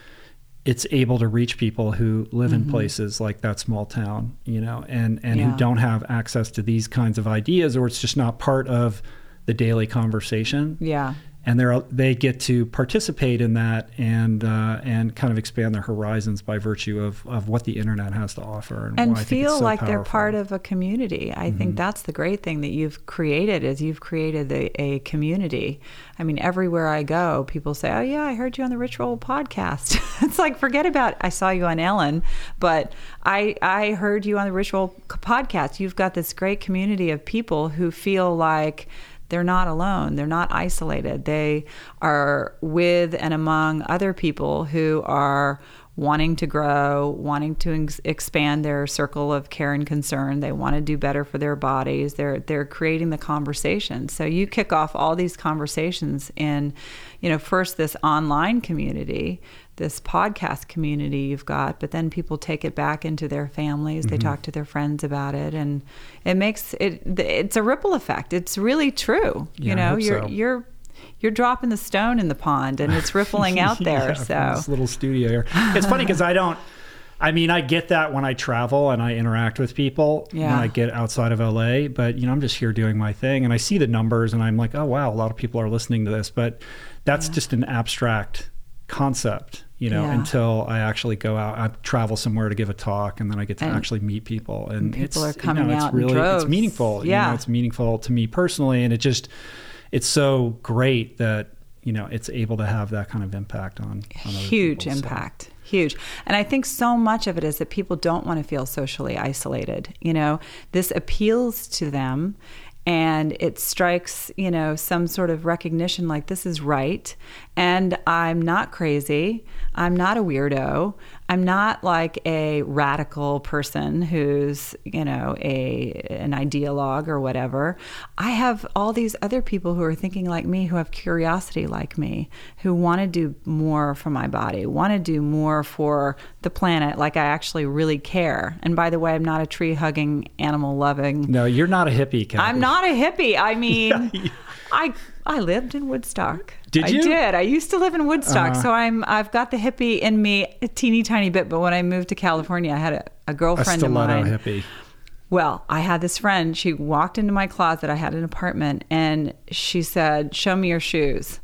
S1: it's able to reach people who live in mm-hmm. places like that small town, you know, and and
S2: Yeah.
S1: who don't have access to these kinds of ideas or it's just not part of the daily conversation
S2: yeah.
S1: And they're they get to participate in that and uh, and kind of expand their horizons by virtue of, of what the internet has to offer and,
S2: and
S1: why I think it's
S2: feel
S1: so
S2: like they're.
S1: Mm-hmm.
S2: part of a community. I think that's the great thing that you've created is you've created a, a community. I mean, everywhere I go, people say, "Oh yeah, I heard you on the Rich Roll podcast." [LAUGHS] it's like forget about I saw you on Ellen, but I I heard you on the Rich Roll podcast. You've got this great community of people who feel like they're not alone. They're not isolated. They are with and among other people who are wanting to grow, wanting to ex- expand their circle of care and concern. They want to do better for their bodies. They're they're creating the conversation. So you kick off all these conversations in, you know, first this online community, this podcast community you've got, but then people take it back into their families.
S1: Mm-hmm.
S2: They talk to their friends about it, and it makes it. It's a ripple effect. It's really true.
S1: Yeah,
S2: you know, you're
S1: so.
S2: you're you're dropping the stone in the pond, and it's rippling out [LAUGHS] there.
S1: Yeah,
S2: so
S1: this little studio here. It's funny because I don't. I mean, I get that when I travel and I interact with people when
S2: Yeah.
S1: I get outside of LA, but you know, I'm just here doing my thing and I see the numbers and I'm like, oh wow, a lot of people are listening to this, but that's just an abstract concept, you know,
S2: Yeah.
S1: until I actually go out, I travel somewhere to give a talk and then I get to
S2: And-
S1: actually meet people and
S2: people
S1: it's,
S2: are
S1: you
S2: coming
S1: know, it's
S2: out in
S1: really, it's meaningful. You
S2: Yeah.
S1: know, it's meaningful to me personally and it just, it's so great that, you know, it's able to have that kind of impact on, on
S2: huge
S1: people, so.
S2: impact. Huge. And i think so much of it is that people don't want to feel socially isolated you know? This appeals to them and it strikes you know some sort of recognition like this is right And I'm not crazy. I'm not a weirdo. I'm not like a radical person who's, you know, a an ideologue or whatever. I have all these other people who are thinking like me, who have curiosity like me, who want to do more for my body, want to do more for the planet, like I actually really care. And by the way, I'm not a tree hugging, animal loving.
S1: No, you're not a hippie.
S2: I'm not a hippie. I [LAUGHS] mean, I I lived in Woodstock.
S1: Did you?
S2: I did. I used to live in Woodstock, uh-huh. so I'm I've got the hippie in me a teeny tiny bit. But when I moved to California, I had a, a girlfriend
S1: a
S2: of mine.
S1: hippie.
S2: Well, I had this friend. She walked into my closet. I had an apartment, and she said, "Show me your shoes."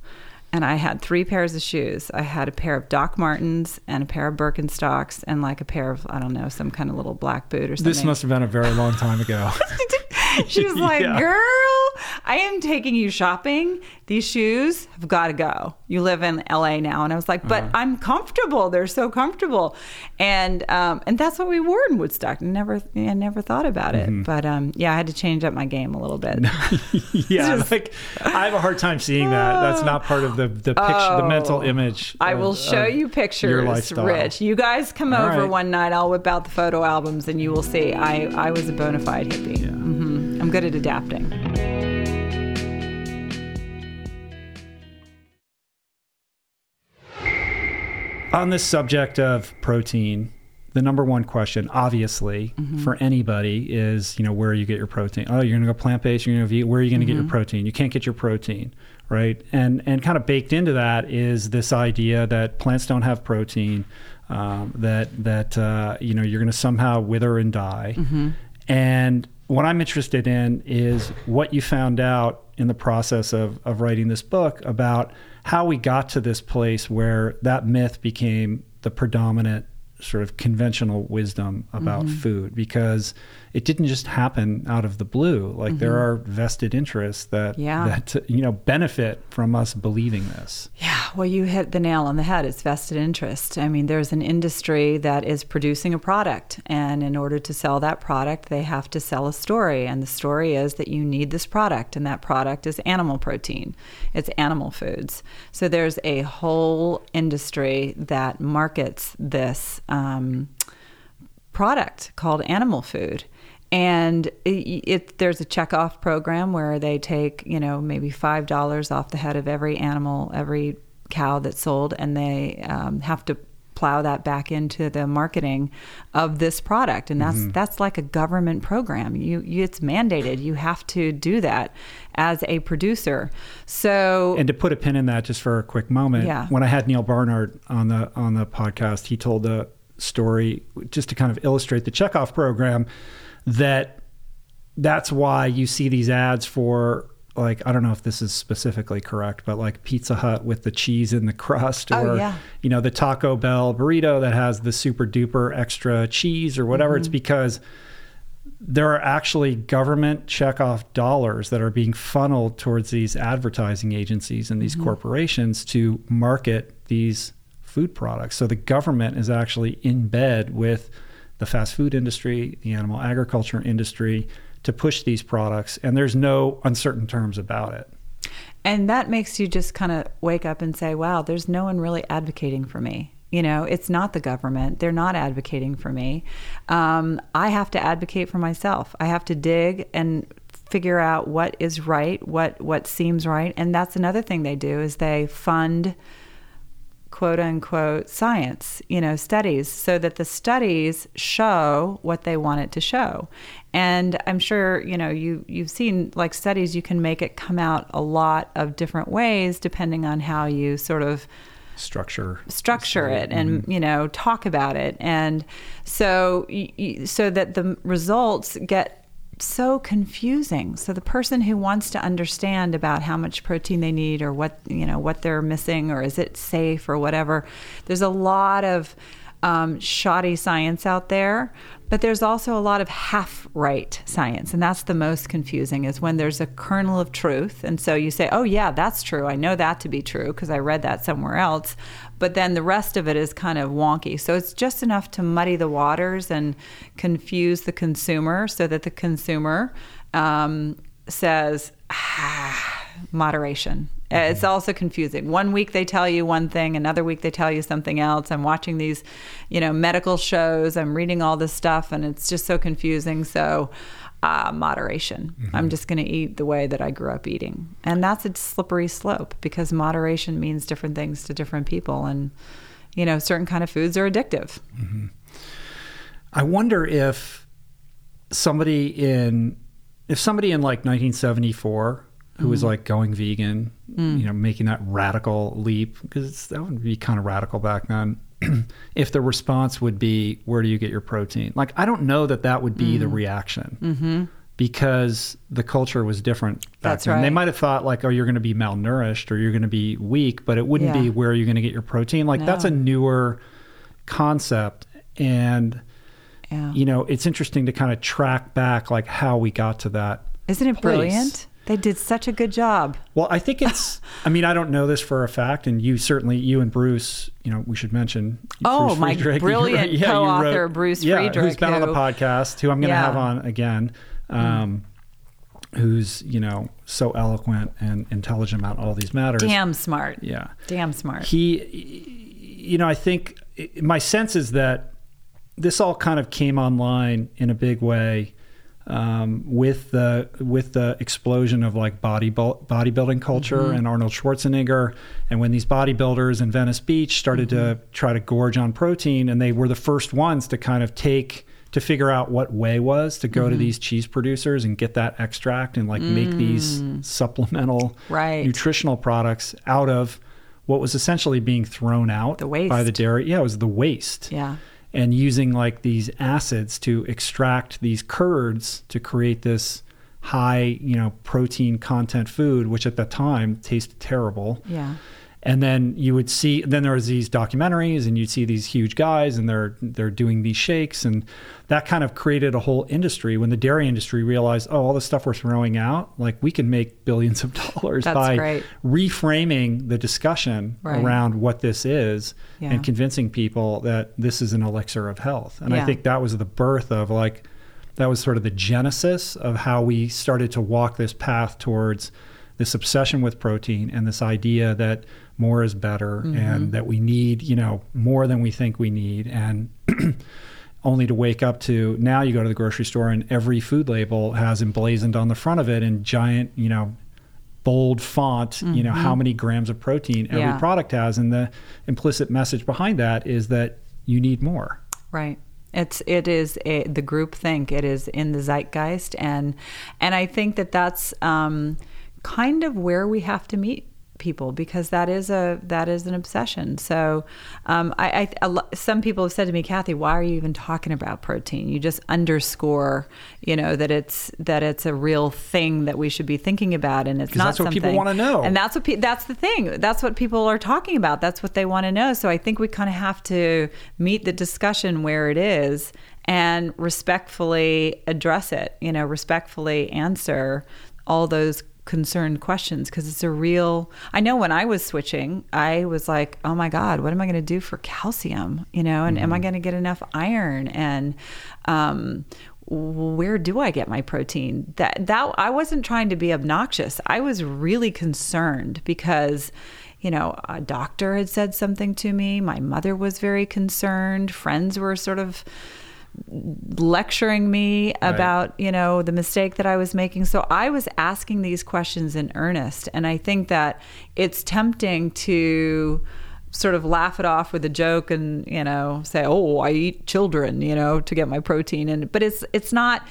S2: And I had three pairs of shoes. I had a pair of Doc Martens and a pair of Birkenstocks and like a pair of I don't know some kind of little black boot or something.
S1: This must have been a very long time ago. [LAUGHS] [LAUGHS] [LAUGHS]
S2: she was like, yeah. "Girl, I am taking you shopping. These shoes have got to go. You live in LA now." And I was like, "But uh-huh. I'm comfortable. They're so comfortable." And um, and that's what we wore in Woodstock. Never, I never thought about it. Mm-hmm. But um, yeah, I had to change up my game a little bit. [LAUGHS]
S1: yeah, Just, [LAUGHS] like I have a hard time seeing that. That's not part of the the picture, oh, the mental image.
S2: I will show you pictures, your. Rich. You guys come All over right. one night. I'll whip out the photo albums, and you will see. I I was a bona fide hippie. Yeah. Mm-hmm. I'm good at adapting.
S1: On this subject of protein, the number one question, obviously, mm-hmm. for anybody is, you know, where you get your protein. Oh, you're going to go plant based. You're going to go. Where are you going to mm-hmm. get your mm-hmm. protein? You can't get your protein, right? And and kind of baked into that is this idea that plants don't have protein. Um, that that uh, you know you're going to somehow wither and die, mm-hmm. and what I'm interested in is what you found out in the process of, of writing this book about how we got to this place where that myth became the predominant sort of conventional wisdom about mm-hmm. food because it didn't just happen out of the blue. Like mm-hmm. there are vested interests that yeah. that you know benefit from us believing this.
S2: Yeah, well, you hit the nail on the head. It's vested interest. I mean, there's an industry that is producing a product, and in order to sell that product, they have to sell a story, and the story is that you need this product, and that product is animal protein. It's animal foods. So there's a whole industry that markets this. Um, product called animal food and it, it, there's a checkoff program where they take you know maybe five dollars off the head of every animal every cow that's sold and they um, have to plow that back into the marketing of this product. And that's mm-hmm. that's like a government program. You, you, it's mandated. You have to do that as a producer. So
S1: and to put a pin in that just for a quick moment yeah. when i had Neal Barnard on the on the podcast he told a story just to kind of illustrate the checkoff program that that's why you see these ads for like I don't know if this is specifically correct, but like Pizza Hut with the cheese in the crust,
S2: oh,
S1: or
S2: oh, yeah.
S1: you know the Taco Bell burrito that has the super duper extra cheese or whatever. Mm-hmm. It's because there are actually government checkoff dollars that are being funneled towards these advertising agencies and these mm-hmm. corporations to market these food products. So the government is actually in bed with the fast food industry, the animal agriculture industry to push these products, and there's no uncertain terms about it.
S2: And that makes you just kind of wake up and say, wow, there's no one really advocating for me. You know, it's not the government. They're not advocating for me. Um, I have to advocate for myself. I have to dig and figure out what is right, what what seems right, and that's another thing they do is they fund quote unquote science, you know, studies so that the studies show what they want it to show. And I'm sure, you know, you you've seen like studies you can make it come out a lot of different ways depending on how you sort of
S1: structure
S2: structure it and mm-hmm. you know talk about it and so so that the results get so confusing. So the person who wants to understand about how much protein they need or what you know what they're missing or is it safe or whatever, there's a lot of um, shoddy science out there, but there's also a lot of half right science. And that's the most confusing is when there's a kernel of truth. And so you say, oh, yeah, that's true. I know that to be true because I read that somewhere else. But then the rest of it is kind of wonky. So it's just enough to muddy the waters and confuse the consumer so that the consumer um, says, ah, moderation It's also confusing. One week they tell you one thing, another week they tell you something else. I'm watching these, you know, medical shows. I'm reading all this stuff, and it's just so confusing. So, uh, moderation. I'm mm-hmm. just going to eat the way that I grew up eating, and that's a slippery slope because moderation means different things to different people, and you know, certain kind of foods are addictive. Mm-hmm.
S1: I wonder if somebody in if somebody in like 1974 who was mm-hmm. like going vegan, mm. you know, making that radical leap because that would be kind of radical back then. [CLEARS THROAT] if the response would be, "Where do you get your protein?" Like, I don't know that that would be the reaction
S2: Mm-hmm.
S1: because the culture was different back
S2: That's
S1: then. They might have thought like, "Oh, you're going to be malnourished or you're going to be weak," but it wouldn't
S2: Yeah.
S1: be where are you going to get your protein. Like, that's a newer concept and
S2: Yeah.
S1: you know, it's interesting to kind of track back like how we got to that.
S2: Isn't it
S1: place.
S2: brilliant? They did such a good job.
S1: Well, I think it's. [LAUGHS] I mean, I don't know this for a fact, and you certainly, you and Bruce, you know, we should mention.
S2: Oh,
S1: Bruce
S2: my
S1: Friedrich. [LAUGHS]
S2: Brilliant
S1: you
S2: co-author, Bruce
S1: yeah,
S2: Friedrich,
S1: who's been on the podcast, who I'm going to
S2: Yeah.
S1: have on again. Um, Who's you know so eloquent and intelligent about all these matters.
S2: Damn smart.
S1: Yeah.
S2: Damn smart.
S1: he you know i think my sense is that this all kind of came online in a big way um, with the with the explosion of like body bodybuilding culture mm-hmm. and Arnold Schwarzenegger, and when these bodybuilders in Venice Beach started to mm-hmm. try to gorge on protein, and they were the first ones to kind of take to figure out what whey was to go to mm-hmm. these cheese producers and get that extract and like make these mm. supplemental
S2: Right.
S1: nutritional products out of what was essentially being thrown out
S2: The waste.
S1: by the dairy. Yeah, it was the waste
S2: yeah.
S1: And using like these acids to extract these curds to create this high, you know, protein content food, which at the time tasted terrible.
S2: Yeah.
S1: And then you would see then there was these documentaries and you'd see these huge guys and they're they're doing these shakes and that kind of created a whole industry when the dairy industry realized, oh, all the stuff we're throwing out, like we can make billions of [LAUGHS] dollars
S2: That's
S1: by
S2: great.
S1: reframing the discussion
S2: Right.
S1: around what this is
S2: Yeah.
S1: and convincing people that this is an elixir of health. And I think that was the birth of like that was sort of the genesis of how we started to walk this path towards this obsession with protein and this idea that more is better
S2: Mm-hmm.
S1: and that we need, you know, more than we think we need and [CLEARS THROAT] only to wake up to now you go to the grocery store and every food label has emblazoned on the front of it in giant, you know, bold font, you know, how many grams of protein every
S2: Mm-hmm. Yeah.
S1: product has and the implicit message behind that is that you need more.
S2: Right. It's it is a, the group think. It is in the zeitgeist, and and I think that that's um, kind of where we have to meet people because that is a that is an obsession. So, um, I, I a some people have said to me, Kathy, why are you even talking about protein? You just underscore, you know, that it's that it's a real thing that we should be thinking about, and it's not
S1: that's what people
S2: something-
S1: wanna know.
S2: And that's what pe- that's the thing. That's what people are talking about. That's what they want to know. So I think we kind of have to meet the discussion where it is and respectfully address it. You know, respectfully answer all those concerned questions because it's a real I know when I was switching I was like oh my god what am I going to do for calcium you know and am I going to get enough iron and um where do I get my protein? That that I wasn't trying to be obnoxious. I was really concerned because you know, a doctor had said something to me. My mother was very concerned. Friends were sort of lecturing me about, you know, the mistake that I was making. So I was asking these questions in earnest. And I think that it's tempting to sort of laugh it off with a joke and you know say oh i eat children you know to get my protein and but it's it's not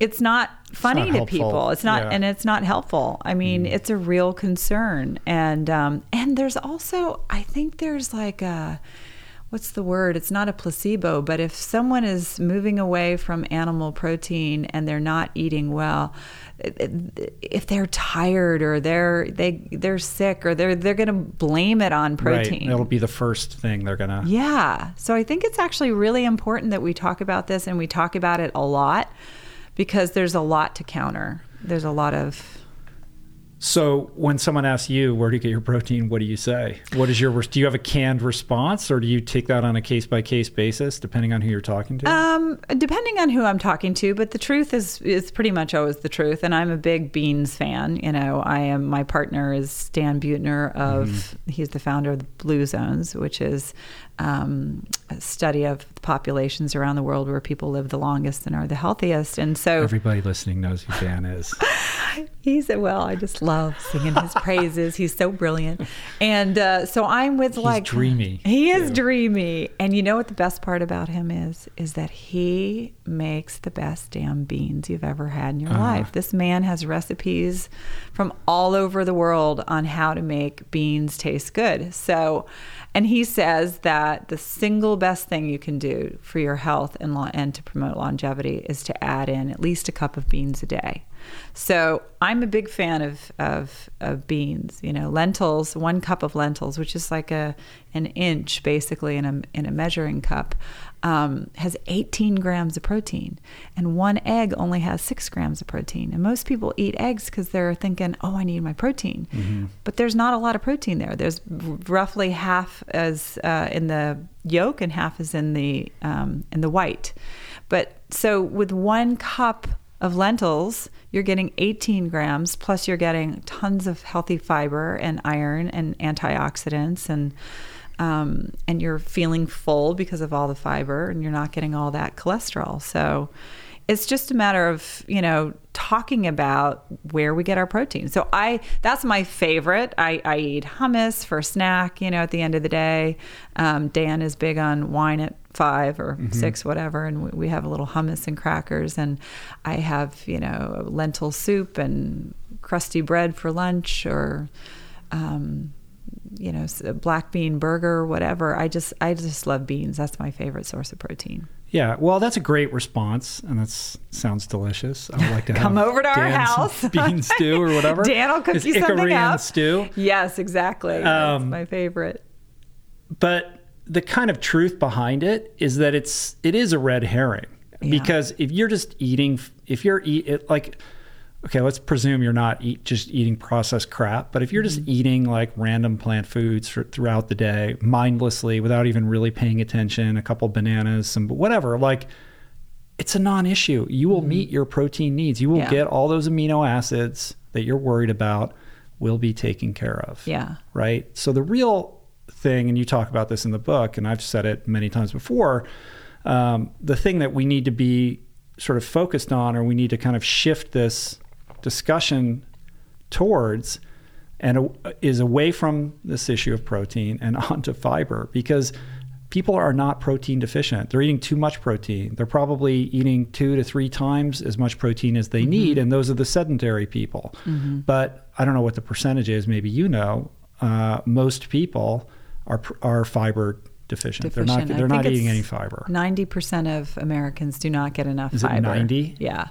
S2: it's not funny
S1: not
S2: to
S1: helpful.
S2: people it's not
S1: Yeah.
S2: and it's not helpful i mean it's a real concern and um and there's also i think there's like a what's the word it's not a placebo but if someone is moving away from animal protein and they're not eating well if they're tired or they're they they're sick or they're they're going to blame it on protein
S1: Right. It'll be the first thing they're gonna.
S2: yeah. So I think it's actually really important that we talk about this and we talk about it a lot because there's a lot to counter. There's a lot of
S1: So when someone asks you where do you get your protein, what do you say? What is your do you have a canned response or do you take that on a case by case basis depending on who you're talking to?
S2: Um, depending on who I'm talking to, but the truth is is pretty much always the truth. And I'm a big beans fan. You know, I am. My partner is Dan Buettner of. Mm-hmm. He's the founder of the Blue Zones, which is um, study of populations around the world where people live the longest and are the healthiest. And so
S1: everybody listening knows who Dan is. [LAUGHS]
S2: He's a well. I just love singing his praises. He's so brilliant, and uh, so I'm with
S1: He's
S2: like
S1: dreamy.
S2: He is dreamy, and you know what the best part about him is? Is that he makes the best damn beans you've ever had in your uh-huh. life. This man has recipes from all over the world on how to make beans taste good. So and he says that the single best thing you can do for your health and, lo- and to promote longevity is to add in at least a cup of beans a day. So I'm a big fan of, of, of beans. You know, lentils, one cup of lentils, which is like a an inch basically in a in a measuring cup, um, has 18 grams of protein, and one egg only has six grams of protein. And most people eat eggs because they're thinking, "Oh, I need my protein," mm-hmm. but there's not a lot of protein there. There's roughly half as uh, in the yolk and half is in the um, in the white. But so with one cup of lentils, you're getting 18 grams, plus you're getting tons of healthy fiber and iron and antioxidants and um, and you're feeling full because of all the fiber and you're not getting all that cholesterol. So it's just a matter of you know talking about where we get our protein so i that's my favorite i, I eat hummus for a snack you know at the end of the day um, dan is big on wine at five or mm-hmm. six whatever and we, we have a little hummus and crackers and i have you know lentil soup and crusty bread for lunch or um, you know black bean burger whatever i just i just love beans that's my favorite source of protein
S1: yeah, well, that's a great response, and that sounds delicious. I would like to [LAUGHS]
S2: come over to our house, [LAUGHS]
S1: bean stew or whatever. [LAUGHS]
S2: Dan will cook it's you something up.
S1: stew.
S2: Yes, exactly. Um, that's my favorite.
S1: But the kind of truth behind it is that it's it is a red herring yeah. because if you're just eating, if you're eat like okay, let's presume you're not eat, just eating processed crap, but if you're just mm-hmm. eating like random plant foods for, throughout the day, mindlessly, without even really paying attention, a couple bananas, some whatever, like it's a non-issue. You will mm-hmm. meet your protein needs. You will yeah. get all those amino acids that you're worried about will be taken care of.
S2: Yeah.
S1: Right. So the real thing, and you talk about this in the book, and I've said it many times before. Um, the thing that we need to be sort of focused on, or we need to kind of shift this discussion towards and is away from this issue of protein and [LAUGHS] onto fiber because people are not protein deficient. They're eating too much protein. They're probably eating two to three times as much protein as they mm-hmm. need, and those are the sedentary people. Mm-hmm. But I don't know what the percentage is. Maybe you know. Uh, most people are are fiber deficient. deficient. They're not. They're not eating any fiber.
S2: Ninety percent of Americans do not get enough
S1: Is
S2: fiber.
S1: It ninety.
S2: Yeah.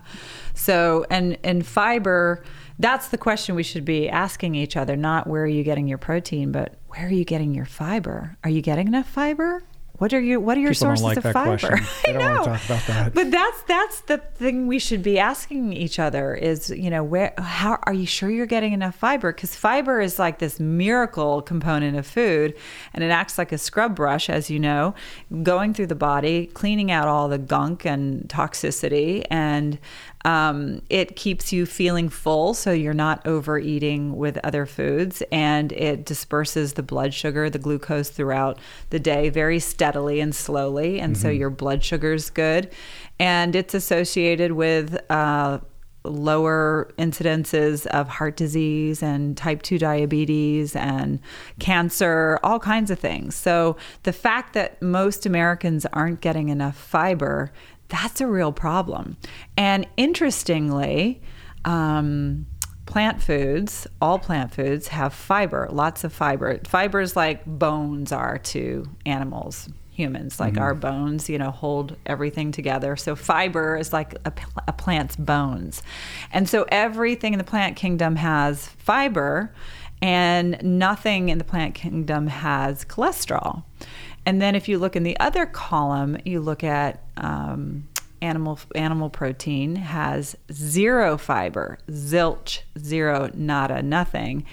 S2: So and and fiber. That's the question we should be asking each other. Not where are you getting your protein, but where are you getting your fiber? Are you getting enough fiber? What are your What are your
S1: People
S2: sources
S1: like
S2: of fiber? [LAUGHS]
S1: I don't want to talk about that.
S2: But that's that's the thing we should be asking each other is you know where how are you sure you're getting enough fiber? Because fiber is like this miracle component of food, and it acts like a scrub brush, as you know, going through the body, cleaning out all the gunk and toxicity, and um, it keeps you feeling full, so you're not overeating with other foods, and it disperses the blood sugar, the glucose throughout the day very steadily and slowly, and mm-hmm. so your blood sugar is good, and it's associated with. Uh, lower incidences of heart disease and type 2 diabetes and cancer, all kinds of things. So, the fact that most Americans aren't getting enough fiber, that's a real problem. And interestingly, um, plant foods, all plant foods, have fiber, lots of fiber. Fiber is like bones are to animals, humans, like mm-hmm. our bones, you know, hold everything together. So fiber is like a, a plant's bones. And so everything in the plant kingdom has fiber, and nothing in the plant kingdom has cholesterol. And then if you look in the other column, you look at um, animal animal protein has zero fiber, zilch, zero, nada, nothing,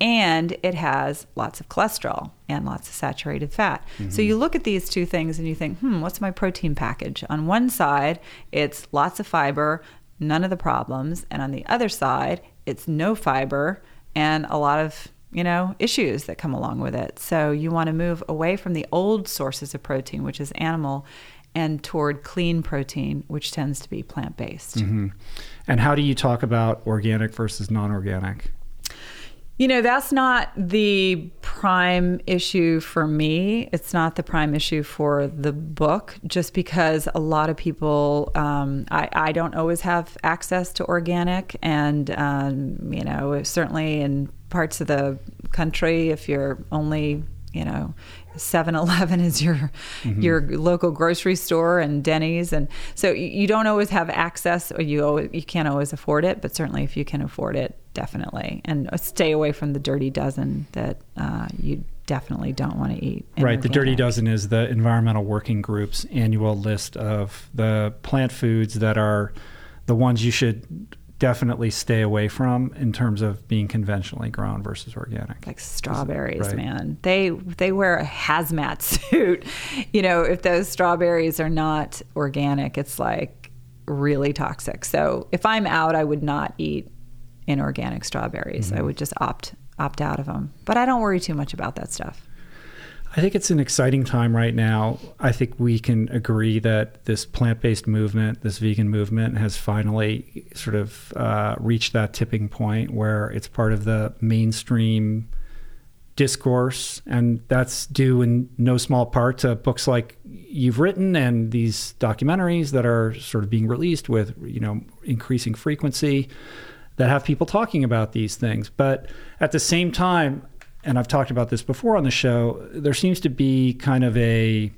S2: and it has lots of cholesterol and lots of saturated fat. Mm-hmm. So you look at these two things and you think, hmm, what's my protein package? On one side, it's lots of fiber, none of the problems, and on the other side, it's no fiber and a lot of you know, issues that come along with it. So you want to move away from the old sources of protein, which is animal, and toward clean protein, which tends to be plant based. Mm-hmm.
S1: And how do you talk about organic versus non organic?
S2: You know, that's not the prime issue for me. It's not the prime issue for the book, just because a lot of people, um, I, I, don't always have access to organic. And, um, you know, certainly in parts of the country, if you're only, you know, 7-Eleven is your mm-hmm. your local grocery store and Denny's. And so you don't always have access or you always, you can't always afford it but certainly if you can afford it definitely. And stay away from the dirty dozen that uh, you definitely don't want to eat
S1: right the dirty dozen is the environmental working group's annual list of the plant foods that are the ones you should definitely stay away from in terms of being conventionally grown versus organic.
S2: Like strawberries, right. man. They they wear a hazmat [LAUGHS] suit. you know, if those strawberries are not organic, it's like really toxic. So if I'm out, I would not eat inorganic strawberries. Mm-hmm. I would just opt opt out of them. But I don't worry too much about that stuff.
S1: I think it's an exciting time right now. I think we can agree that this plant based movement, this vegan movement, has finally sort of uh, reached that tipping point where it's part of the mainstream discourse. And that's due in no small part to books like you've written and these documentaries that are sort of being released with, you know, increasing frequency that have people talking about these things. But at the same time, and I've talked about this before on the show, there seems to be kind of a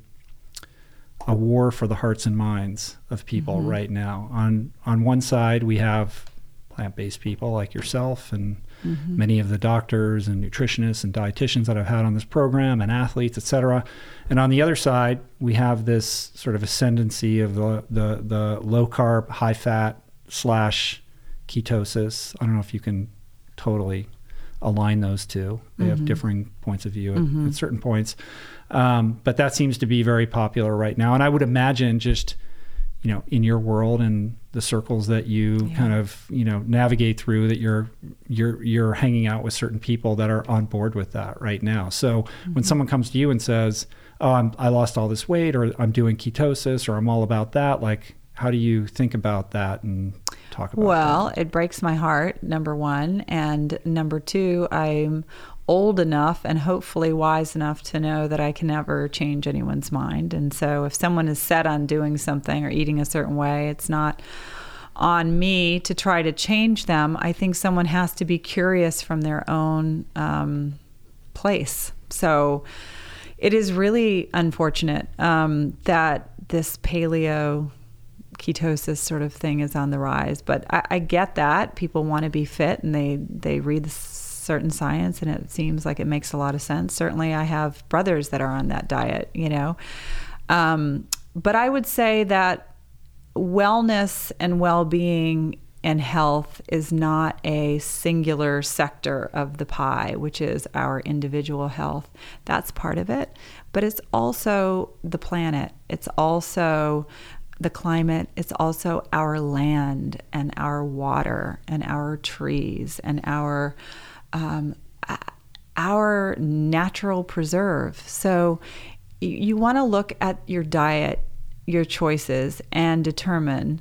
S1: a war for the hearts and minds of people mm-hmm. right now. On on one side, we have plant-based people like yourself and mm-hmm. many of the doctors and nutritionists and dietitians that I've had on this program and athletes, et cetera. And on the other side, we have this sort of ascendancy of the the, the low carb, high fat slash ketosis. I don't know if you can totally align those two. They mm-hmm. have differing points of view at, mm-hmm. at certain points. Um, but that seems to be very popular right now. And I would imagine just, you know, in your world and the circles that you yeah. kind of, you know, navigate through that you're you're you're hanging out with certain people that are on board with that right now. So mm-hmm. when someone comes to you and says, "Oh, I'm, I lost all this weight," or "I'm doing ketosis," or "I'm all about that," like, how do you think about that and talk about
S2: well
S1: that?
S2: it breaks my heart number one. And number two i'm old enough and hopefully wise enough to know that i can never change anyone's mind. And so if someone is set on doing something or eating a certain way it's not on me to try to change them. I think someone has to be curious from their own um, place. So it is really unfortunate um, that this paleo ketosis sort of thing is on the rise. But I, I get that people want to be fit and they they read certain science and it seems like it makes a lot of sense. Certainly, I have brothers that are on that diet, you know. Um, but I would say that wellness and well being and health is not a singular sector of the pie, which is our individual health. That's part of it. But it's also the planet. It's also the climate, it's also our land and our water and our trees and our um, our natural preserve. So you want to look at your diet, your choices, and determine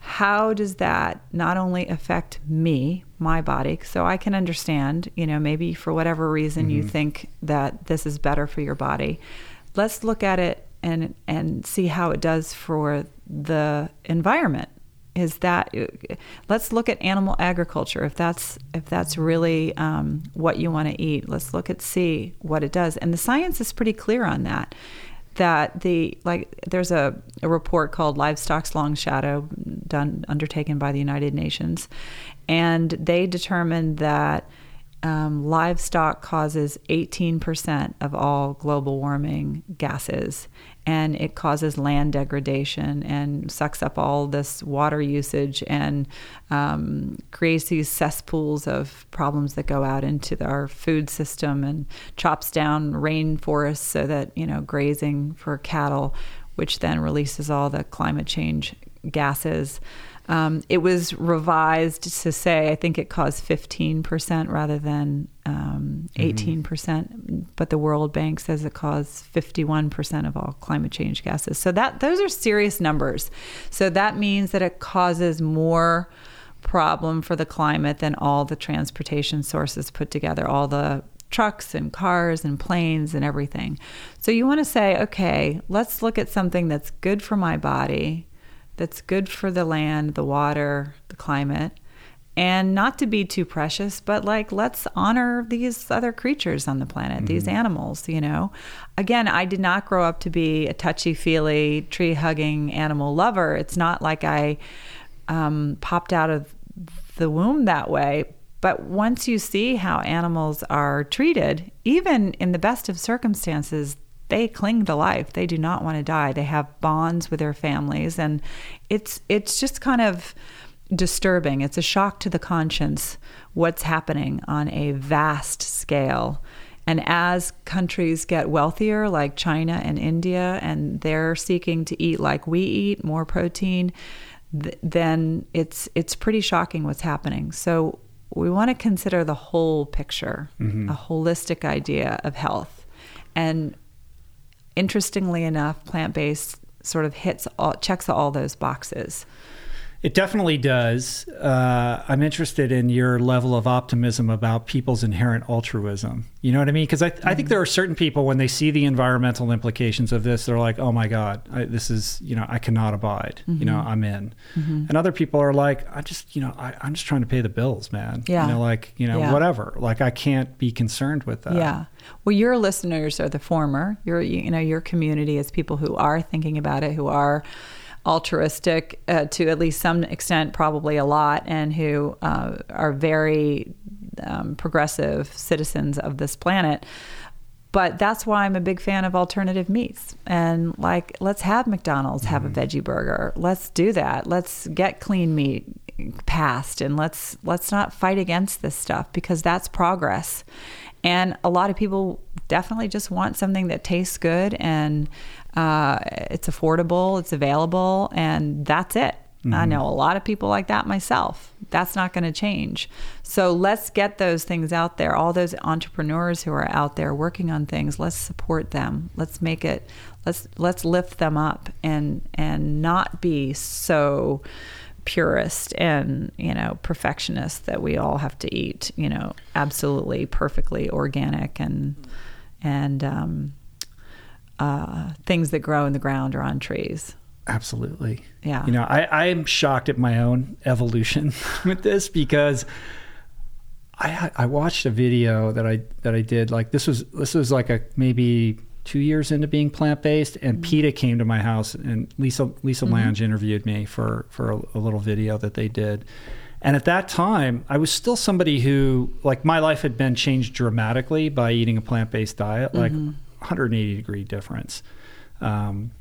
S2: how does that not only affect me, my body, so I can understand, you know, maybe for whatever reason mm-hmm. you think that this is better for your body. Let's look at it and and see how it does for the environment. Is that let's look at animal agriculture. If that's if that's really um, what you want to eat let's look at see what it does. And the science is pretty clear on that that the like there's a, a report called livestock's long shadow done undertaken by the united nations. And they determined that um, livestock causes 18% of all global warming gases and it causes land degradation and sucks up all this water usage and um, creates these cesspools of problems that go out into our food system and chops down rainforests so that you know grazing for cattle, which then releases all the climate change gases. Um, it was revised to say, I think it caused 15% rather than um, 18%, mm-hmm. but the World Bank says it caused 51% of all climate change gases. So that those are serious numbers. So that means that it causes more problem for the climate than all the transportation sources put together, all the trucks and cars and planes and everything. So you want to say, okay, let's look at something that's good for my body that's good for the land, the water, the climate, and not to be too precious, but like let's honor these other creatures on the planet, mm-hmm. these animals, you know. Again, I did not grow up to be a touchy feely, tree hugging animal lover. It's not like I um, popped out of the womb that way. But once you see how animals are treated, even in the best of circumstances, they cling to life. They do not want to die. They have bonds with their families and it's it's just kind of disturbing. It's a shock to the conscience what's happening on a vast scale. And as countries get wealthier, like China and India, and they're seeking to eat like we eat, more protein, th- then it's it's pretty shocking what's happening. So we want to consider the whole picture, mm-hmm. a holistic idea of health. And interestingly enough, plant based sort of hits all, checks all those boxes.
S1: It definitely does. Uh, I'm interested in your level of optimism about people's inherent altruism. You know what I mean? Because I, mm-hmm. I think there are certain people when they see the environmental implications of this, they're like, "Oh my God, I, this is you know I cannot abide. Mm-hmm. You know, mm-hmm. I'm in." Mm-hmm. And other people are like, "I just you know I, am just trying to pay the bills, man.
S2: Yeah.
S1: You know, like you know yeah. whatever. Like I can't be concerned with that.
S2: Yeah. Well, your listeners are the former. Your you know your community is people who are thinking about it, who are altruistic uh, to at least some extent, probably a lot, and who uh, are very um, progressive citizens of this planet. But that's why I'm a big fan of alternative meats. And like, let's have McDonald's have mm-hmm. a veggie burger. Let's do that. Let's get clean meat passed, and let's let's not fight against this stuff because that's progress. And a lot of people definitely just want something that tastes good and uh, it's affordable, it's available, and that's it. Mm-hmm. I know a lot of people like that myself. That's not going to change. So let's get those things out there. All those entrepreneurs who are out there working on things, let's support them. Let's make it let's let's lift them up and and not be so purist and you know perfectionist that we all have to eat you know absolutely perfectly organic and and um, uh, things that grow in the ground or on trees.
S1: Absolutely.
S2: Yeah.
S1: You know, I, I'm shocked at my own evolution [LAUGHS] with this because I I watched a video that I that I did like this was this was like a maybe two years into being plant based, and mm-hmm. PETA came to my house and Lisa Lisa mm-hmm. Lange interviewed me for for a, a little video that they did. And at that time, I was still somebody who, like, my life had been changed dramatically by eating a plant based diet. Like, mm-hmm. 180 degree difference. Um,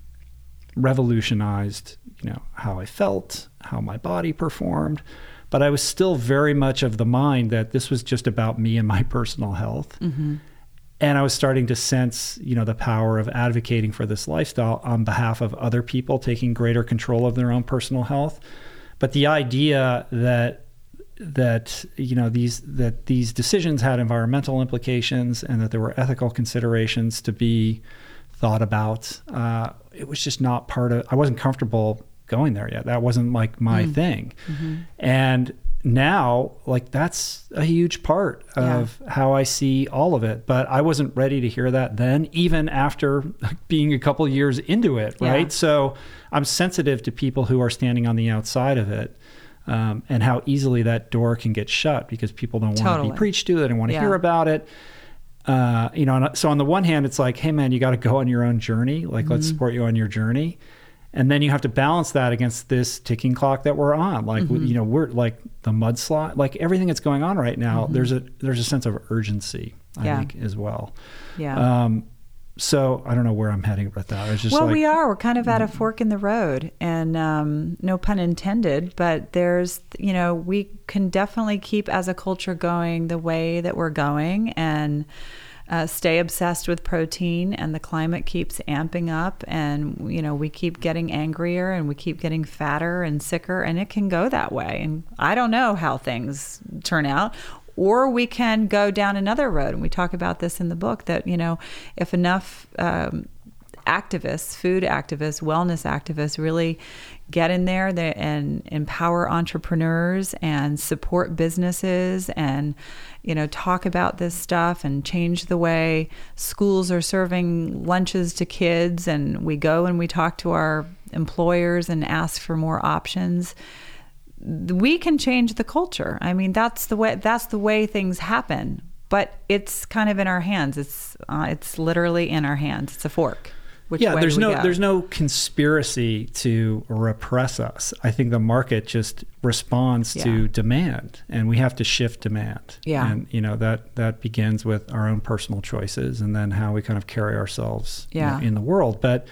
S1: revolutionized, you know, how I felt, how my body performed. But I was still very much of the mind that this was just about me and my [LAUGHS] personal health. Mm-hmm. And I was starting to sense, you know, the power of advocating for this lifestyle on behalf of other people taking greater control of their own personal health. But the idea that that you know these that these decisions had environmental implications and that there were ethical considerations to be thought about. Uh, it was just not part of. I wasn't comfortable going there yet. That wasn't like my mm. thing. Mm-hmm. And now, like that's a huge part of yeah. how I see all of it. But I wasn't ready to hear that then, even after [LAUGHS] being a couple years into it. Right. So I'm sensitive to people who are standing on the outside of it um, and how easily that door can get shut because people don't want totally. to be preached to, they don't want to yeah. hear about it. Uh, you know, so on the one hand, it's like, hey man, you got to go on your own journey. Like, mm-hmm. let's support you on your journey, and then you have to balance that against this ticking clock that we're on. Like, mm-hmm. you know, we're like the mudslide, like everything that's going on right now. Mm-hmm. There's a there's a sense of urgency, I yeah. think, as well.
S2: Yeah. Um,
S1: so I don't know where I'm heading with that. Just
S2: well,
S1: like,
S2: we are. We're kind of at a fork in the road, and um, no pun intended. But there's, you know, we can definitely keep as a culture going the way that we're going, and uh, stay obsessed with protein. And the climate keeps amping up, and you know, we keep getting angrier, and we keep getting fatter and sicker, and it can go that way. And I don't know how things turn out or we can go down another road. And we talk about this in the book that, you know, if enough um, activists, food activists, wellness activists really get in there and empower entrepreneurs and support businesses and you know talk about this stuff and change the way schools are serving lunches to kids and we go and we talk to our employers and ask for more options we can change the culture. I mean, that's the way that's the way things happen. But it's kind of in our hands. It's uh, it's literally in our hands. It's a fork.
S1: Which yeah, there's no there's no conspiracy to repress us. I think the market just responds yeah. to demand, and we have to shift demand.
S2: Yeah,
S1: and you know that that begins with our own personal choices, and then how we kind of carry ourselves yeah. you know, in the world. But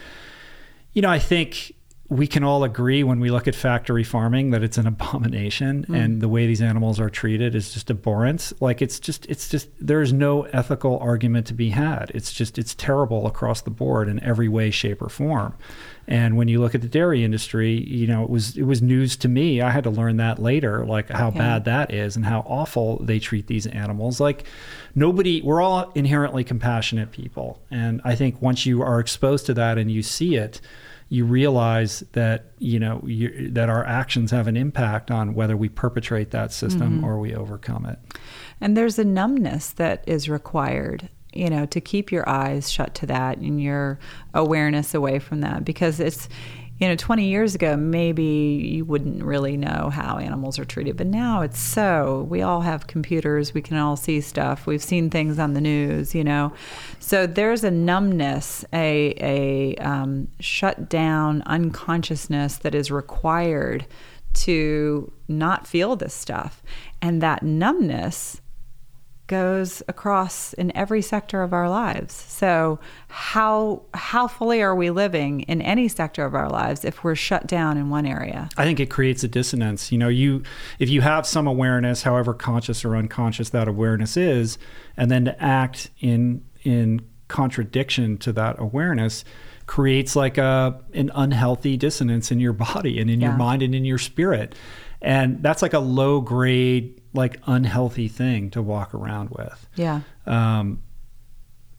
S1: you know, I think we can all agree when we look at factory farming that it's an abomination mm. and the way these animals are treated is just abhorrent like it's just it's just there's no ethical argument to be had. It's just it's terrible across the board in every way shape or form. And when you look at the dairy industry you know it was it was news to me. I had to learn that later like how yeah. bad that is and how awful they treat these animals. Like nobody we're all inherently compassionate people. And i think once you are exposed to that and you see it you realize that you know you, that our actions have an impact on whether we perpetrate that system mm-hmm. or we overcome it.
S2: And there's a numbness that is required you know to keep your eyes shut to that and your awareness away from that because it's you know 20 years ago maybe you wouldn't really know how animals are treated but now it's so. We all have computers. We can all see stuff. We've seen things on the news you know. So there's a numbness a a um, shut down unconsciousness that is required to not feel this stuff. And that numbness goes across in every sector of our lives. So how how fully are we living in any sector of our lives if we're shut down in one area?
S1: I think it creates a dissonance. You know, you if you have some awareness, however conscious or unconscious that awareness is, and then to act in in contradiction to that awareness creates like a an unhealthy dissonance in your body and in yeah. your mind and in your spirit. And that's like a low grade like unhealthy thing to walk around with.
S2: Yeah. Um,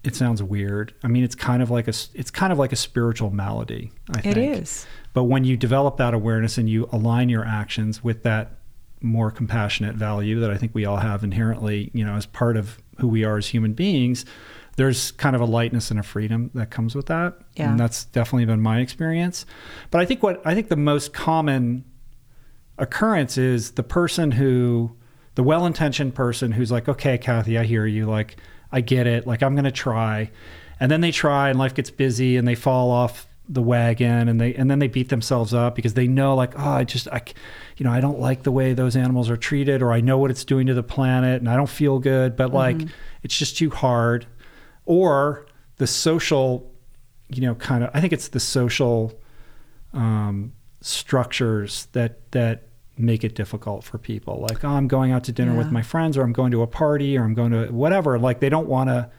S1: it sounds weird. I mean, it's kind of like a it's kind of like a spiritual malady. I think
S2: it is.
S1: But when you develop that awareness and you align your actions with that more compassionate value that I think we all have inherently, you know, as part of who we are as human beings, there's kind of a lightness and a freedom that comes with that.
S2: Yeah.
S1: And that's definitely been my experience. But I think what I think the most common occurrence is the person who the well-intentioned person who's like, okay, Kathy, I hear you. Like, I get it. Like, I'm going to try. And then they try and life gets busy and they fall off the wagon and they and then they beat themselves up because they know like oh I just I you know I don't like the way those animals are treated or I know what it's doing to the planet and I don't feel good but like mm-hmm. it's just too hard or the social you know kind of I think it's the social um, structures that that make it difficult for people. Like, oh, I'm going out to dinner yeah. with my friends, or I'm going to a party, or I'm going to whatever. Like, they don't want to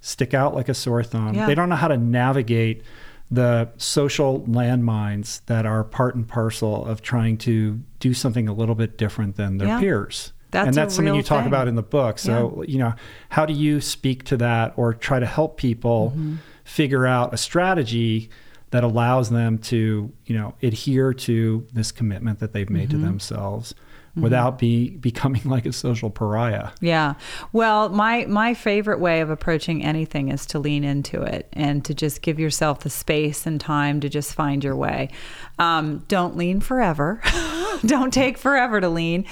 S1: stick out like a sore thumb. Yeah. They don't know how to navigate the social landmines that are part and parcel of trying to do something a little bit different than their yeah. peers.
S2: That's
S1: and that's something you talk
S2: thing.
S1: about in the book. So, you know, how do you speak to that or try to help people mm-hmm. figure out a strategy that allows them to, you know, adhere to this commitment that they've made mm-hmm. to themselves mm-hmm. without be becoming like a social pariah.
S2: Yeah. Well, my my favorite way of approaching anything is to lean into it and to just give yourself the space and time to just find your way. Um, don't lean forever. [LAUGHS] don't take forever to lean,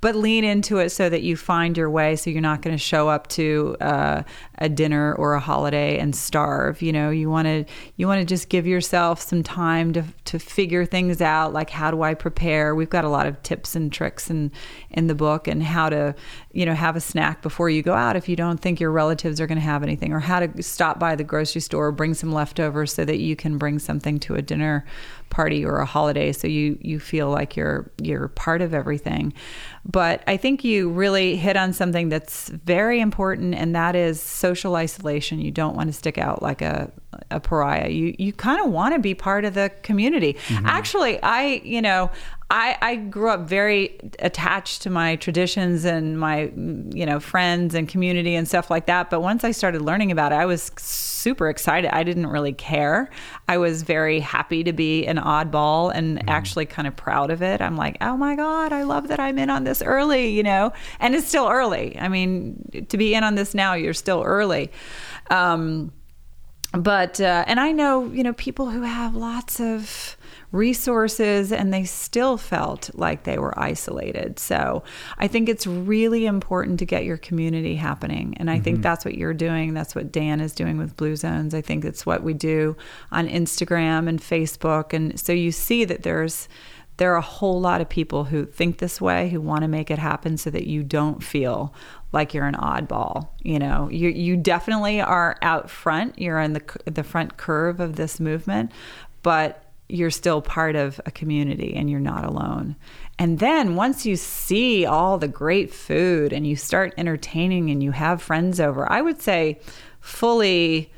S2: but lean into it so that you find your way. So you're not going to show up to uh, a dinner or a holiday and starve. You know, you want to you want to just give yourself some time to to figure things out. Like how do I prepare? We've got a lot of tips and tricks in in the book and how to you know have a snack before you go out if you don't think your relatives are going to have anything, or how to stop by the grocery store, bring some leftovers so that you can bring something to a dinner party or a holiday so you you feel like you're you're part of everything but i think you really hit on something that's very important and that is social isolation. You don't want to stick out like a a pariah. You you kind of want to be part of the community. Mm-hmm. actually i you know I, I grew up very attached to my traditions and my you know friends and community and stuff like that. But once i started learning about it i was super excited. I didn't really care. I was very happy to be an oddball and mm-hmm. actually kind of proud of it. I'm like oh my god i love that i'm in on this early you know? And it's still early. I mean to be in on this now you're still early. Um, but uh, and i know you know people who have lots of resources and they still felt like they were isolated. So I think it's really important to get your community happening. And I mm-hmm. think that's what you're doing. That's what Dan is doing with Blue Zones. I think it's what we do on Instagram and Facebook. And so you see that there's there are a whole lot of people who think this way, who want to make it happen so that you don't feel like you're an oddball. You know, you you definitely are out front. You're in the the front curve of this movement, but you're still part of a community and you're not alone. And then once you see all the great food and you start entertaining and you have friends over, I would say fully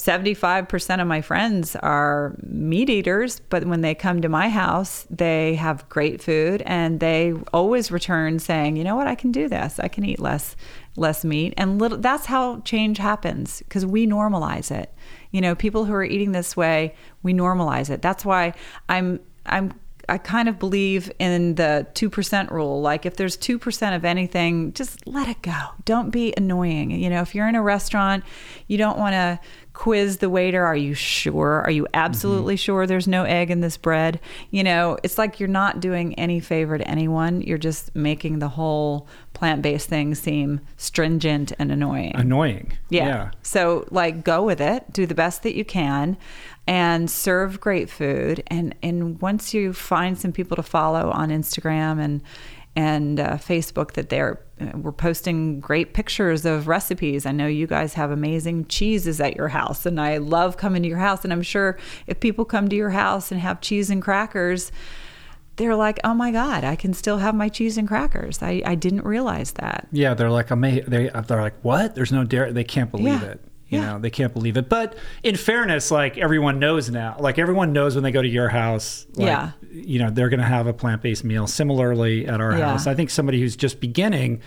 S2: 75% of my friends are meat eaters, but when they come to my house, they have great food and they always return saying, "You know what? I can do this. I can eat less less meat." And little that's how change happens because we normalize it. You know, people who are eating this way, we normalize it. That's why I'm I'm I kind of believe in the 2% rule. Like if there's 2% of anything, just let it go. Don't be annoying. You know, if you're in a restaurant, you don't want to quiz the waiter are you sure? Are you absolutely mm-hmm. sure there's no egg in this bread? You know it's like you're not doing any favor to anyone. You're just making the whole plant-based thing seem stringent and annoying.
S1: Annoying.
S2: Yeah. yeah. So like go with it. Do the best that you can and serve great food. And and once you find some people to follow on Instagram and and uh, Facebook that they're uh, we're posting great pictures of recipes. I know you guys have amazing cheeses at your house, and I love coming to your house. And I'm sure if people come to your house and have cheese and crackers, they're like, "Oh my God, I can still have my cheese and crackers." I, I didn't realize that.
S1: Yeah, they're like, "Amazing!" They they're like, "What? There's no dairy." They can't believe yeah. it. You yeah. know, they can't believe it. But in fairness, like everyone knows now, like everyone knows when they go to your house, like, yeah. you know, they're going to have a plant based meal. Similarly, at our yeah. house, I think somebody who's just beginning,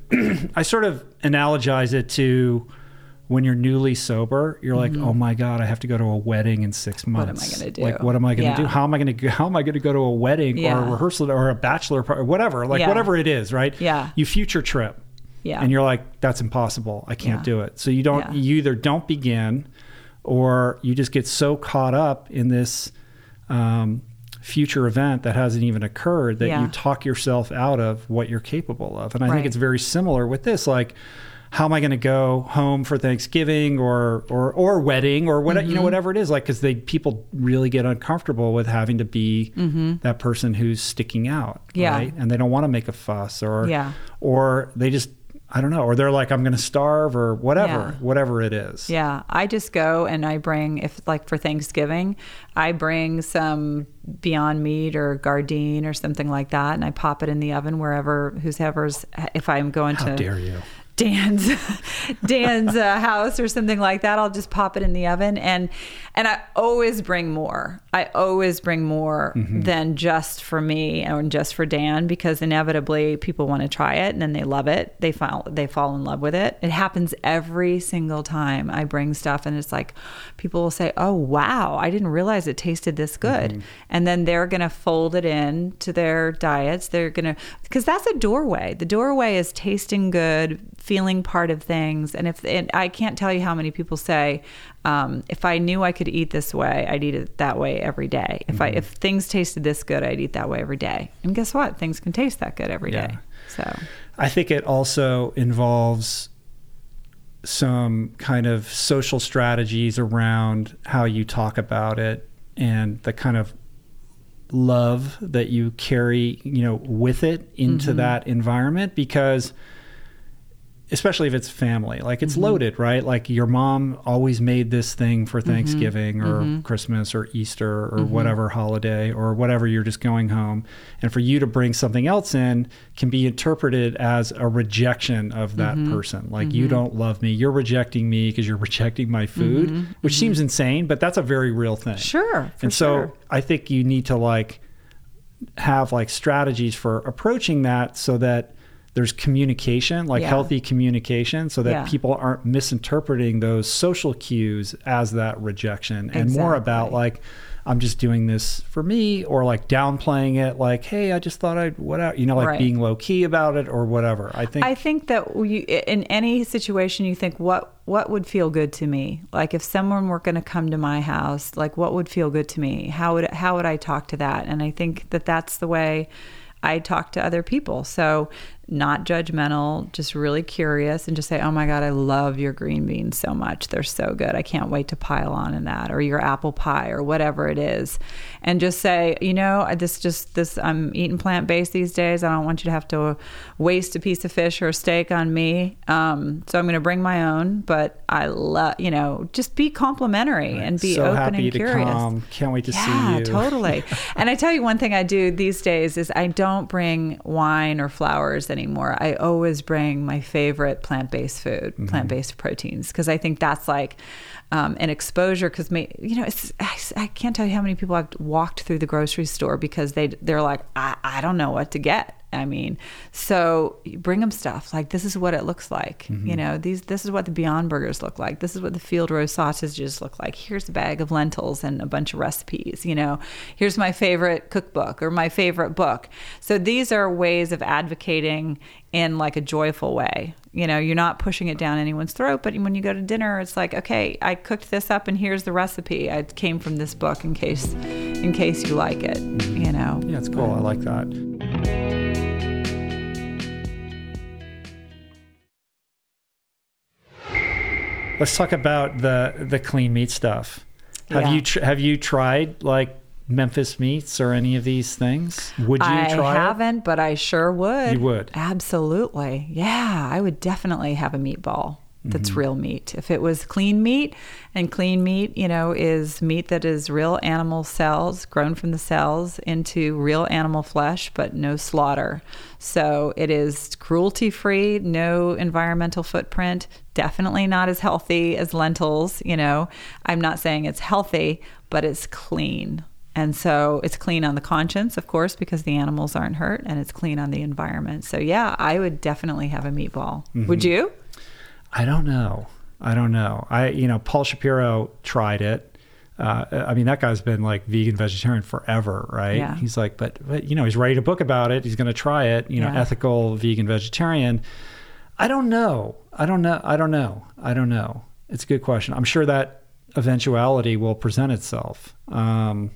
S1: [CLEARS THROAT] I sort of analogize it to when you're newly sober, you're like, mm-hmm. oh my god, I have to go to a wedding in six months.
S2: What am I going to do?
S1: Like, what am I going to yeah. do? How am I going to how am I going to go to a wedding yeah. or a rehearsal or a bachelor party or whatever? Like yeah. whatever it is, right?
S2: Yeah.
S1: You future trip.
S2: Yeah.
S1: And you're like, that's impossible. I can't yeah. do it. So you don't, yeah. you either don't begin or you just get so caught up in this um, future event that hasn't even occurred that yeah. you talk yourself out of what you're capable of. And I right. think it's very similar with this. Like, how am I going to go home for Thanksgiving or or or wedding or what mm-hmm. you know mm-hmm. whatever it is like because they people really get uncomfortable with having to be mm-hmm. that person who's sticking out
S2: yeah.
S1: right and they don't want to make a fuss or
S2: yeah.
S1: or they just I don't know, or they're like, I'm going to starve or whatever, yeah. whatever it is.
S2: Yeah. I just go and I bring, if like for Thanksgiving, I bring some Beyond Meat or Gardein or something like that, and I pop it in the oven wherever, whoever's, if I'm going
S1: How
S2: to.
S1: Dare you?
S2: Dan's [LAUGHS] Dan's uh, house or something like that. I'll just pop it in the oven and and I always bring more. I always bring more mm-hmm. than just for me and just for Dan because inevitably people want to try it and then they love it. They fall they fall in love with it. It happens every single time I bring stuff and it's like people will say, "Oh wow, I didn't realize it tasted this good." Mm-hmm. And then they're going to fold it in to their diets. They're going to because that's a doorway. The doorway is tasting good, feeling part of things. And if and I can't tell you how many people say, um, if I knew I could eat this way, I'd eat it that way every day. If I if things tasted this good, I'd eat that way every day. And guess what? Things can taste that good every day.
S1: Yeah.
S2: So
S1: I think it also involves some kind of social strategies around how you talk about it and the kind of love that you carry, you know, with it into that environment because especially if it's family, like it's mm-hmm. loaded, right? Like your mom always made this thing for mm-hmm. Thanksgiving or mm-hmm. Christmas or Easter or whatever holiday or whatever you're just going home. And for you to bring something else in can be interpreted as a rejection of that person. Like you don't love me, you're rejecting me because you're [LAUGHS] rejecting my food, which seems insane, but that's a very real thing.
S2: sure,
S1: and so
S2: sure.
S1: I think you need to like have like strategies for approaching that so that there's communication, like
S2: Yeah.
S1: healthy communication, so that
S2: Yeah.
S1: people aren't misinterpreting those social cues as that rejection and more about like, I'm just doing this for me, or like downplaying it, like, hey, I just thought I'd whatever, you know, like
S2: Right.
S1: being low key about it or whatever. I think
S2: I think that you, in any situation, you think what what would feel good to me. Like if someone were going to come to my house, like what would feel good to me? How would how would I talk to that? And I think that that's the way I talk to other people. So not judgmental, just really curious, and just say, "Oh my God, I love your green beans so much. They're so good. I can't wait to pile on in that." Or your apple pie, or whatever it is, and just say, "You know, I- this just this. I'm eating plant based these days. I don't want you to have to waste a piece of fish or a steak on me. Um, so I'm going to bring my own. But I love, you know, just be complimentary and be
S1: so
S2: open
S1: happy
S2: and
S1: to
S2: curious.
S1: come. Can't wait to
S2: Yeah,
S1: see you.
S2: totally. [LAUGHS] and I tell you one thing I do these days is I don't bring wine or flowers anymore. I always bring my favorite plant-based food,
S1: Mm-hmm.
S2: plant-based proteins, because I think that's like um, an exposure. Because you know, it's, I, I can't tell you how many people I've walked through the grocery store because they they're like, I, I don't know what to get. I mean, so bring them stuff like this is what it looks like.
S1: Mm-hmm.
S2: You know, these this is what the Beyond Burgers look like. This is what the field roast sausages look like. Here's a bag of lentils and a bunch of recipes. You know, here's my favorite cookbook or my favorite book. So these are ways of advocating in like a joyful way. You know, you're not pushing it down anyone's throat, but when you go to dinner, it's like, okay, I cooked this up and here's the recipe. I came from this book in case in case you like it. You know.
S1: Yeah, it's cool. I like that. Let's talk about the the clean meat stuff. Have
S2: Yeah.
S1: you tr- have you tried like Memphis meats or any of these things? Would you
S2: I
S1: try it?
S2: haven't, but I sure would.
S1: You would?
S2: Absolutely. Yeah, I would definitely have a meatball that's
S1: Mm-hmm.
S2: real meat. If it was clean meat, and clean meat, you know, is meat that is real animal cells grown from the cells into real animal flesh, but no slaughter. So it is cruelty free, no environmental footprint, definitely not as healthy as lentils, you know. I'm not saying it's healthy, but it's clean. And so it's clean on the conscience, of course, because the animals aren't hurt, and it's clean on the environment. So yeah, I would definitely have a meatball. Would you?
S1: I don't know. I don't know. I you know Paul Shapiro tried it. Uh, I mean that guy's been like vegan vegetarian forever, right?
S2: Yeah.
S1: He's like, but but you know he's writing a book about it. He's going to try it. You know,
S2: Yeah.
S1: ethical vegan vegetarian. I don't know. I don't know. I don't know. I don't know. It's a good question. I'm sure that eventuality will present itself. Um,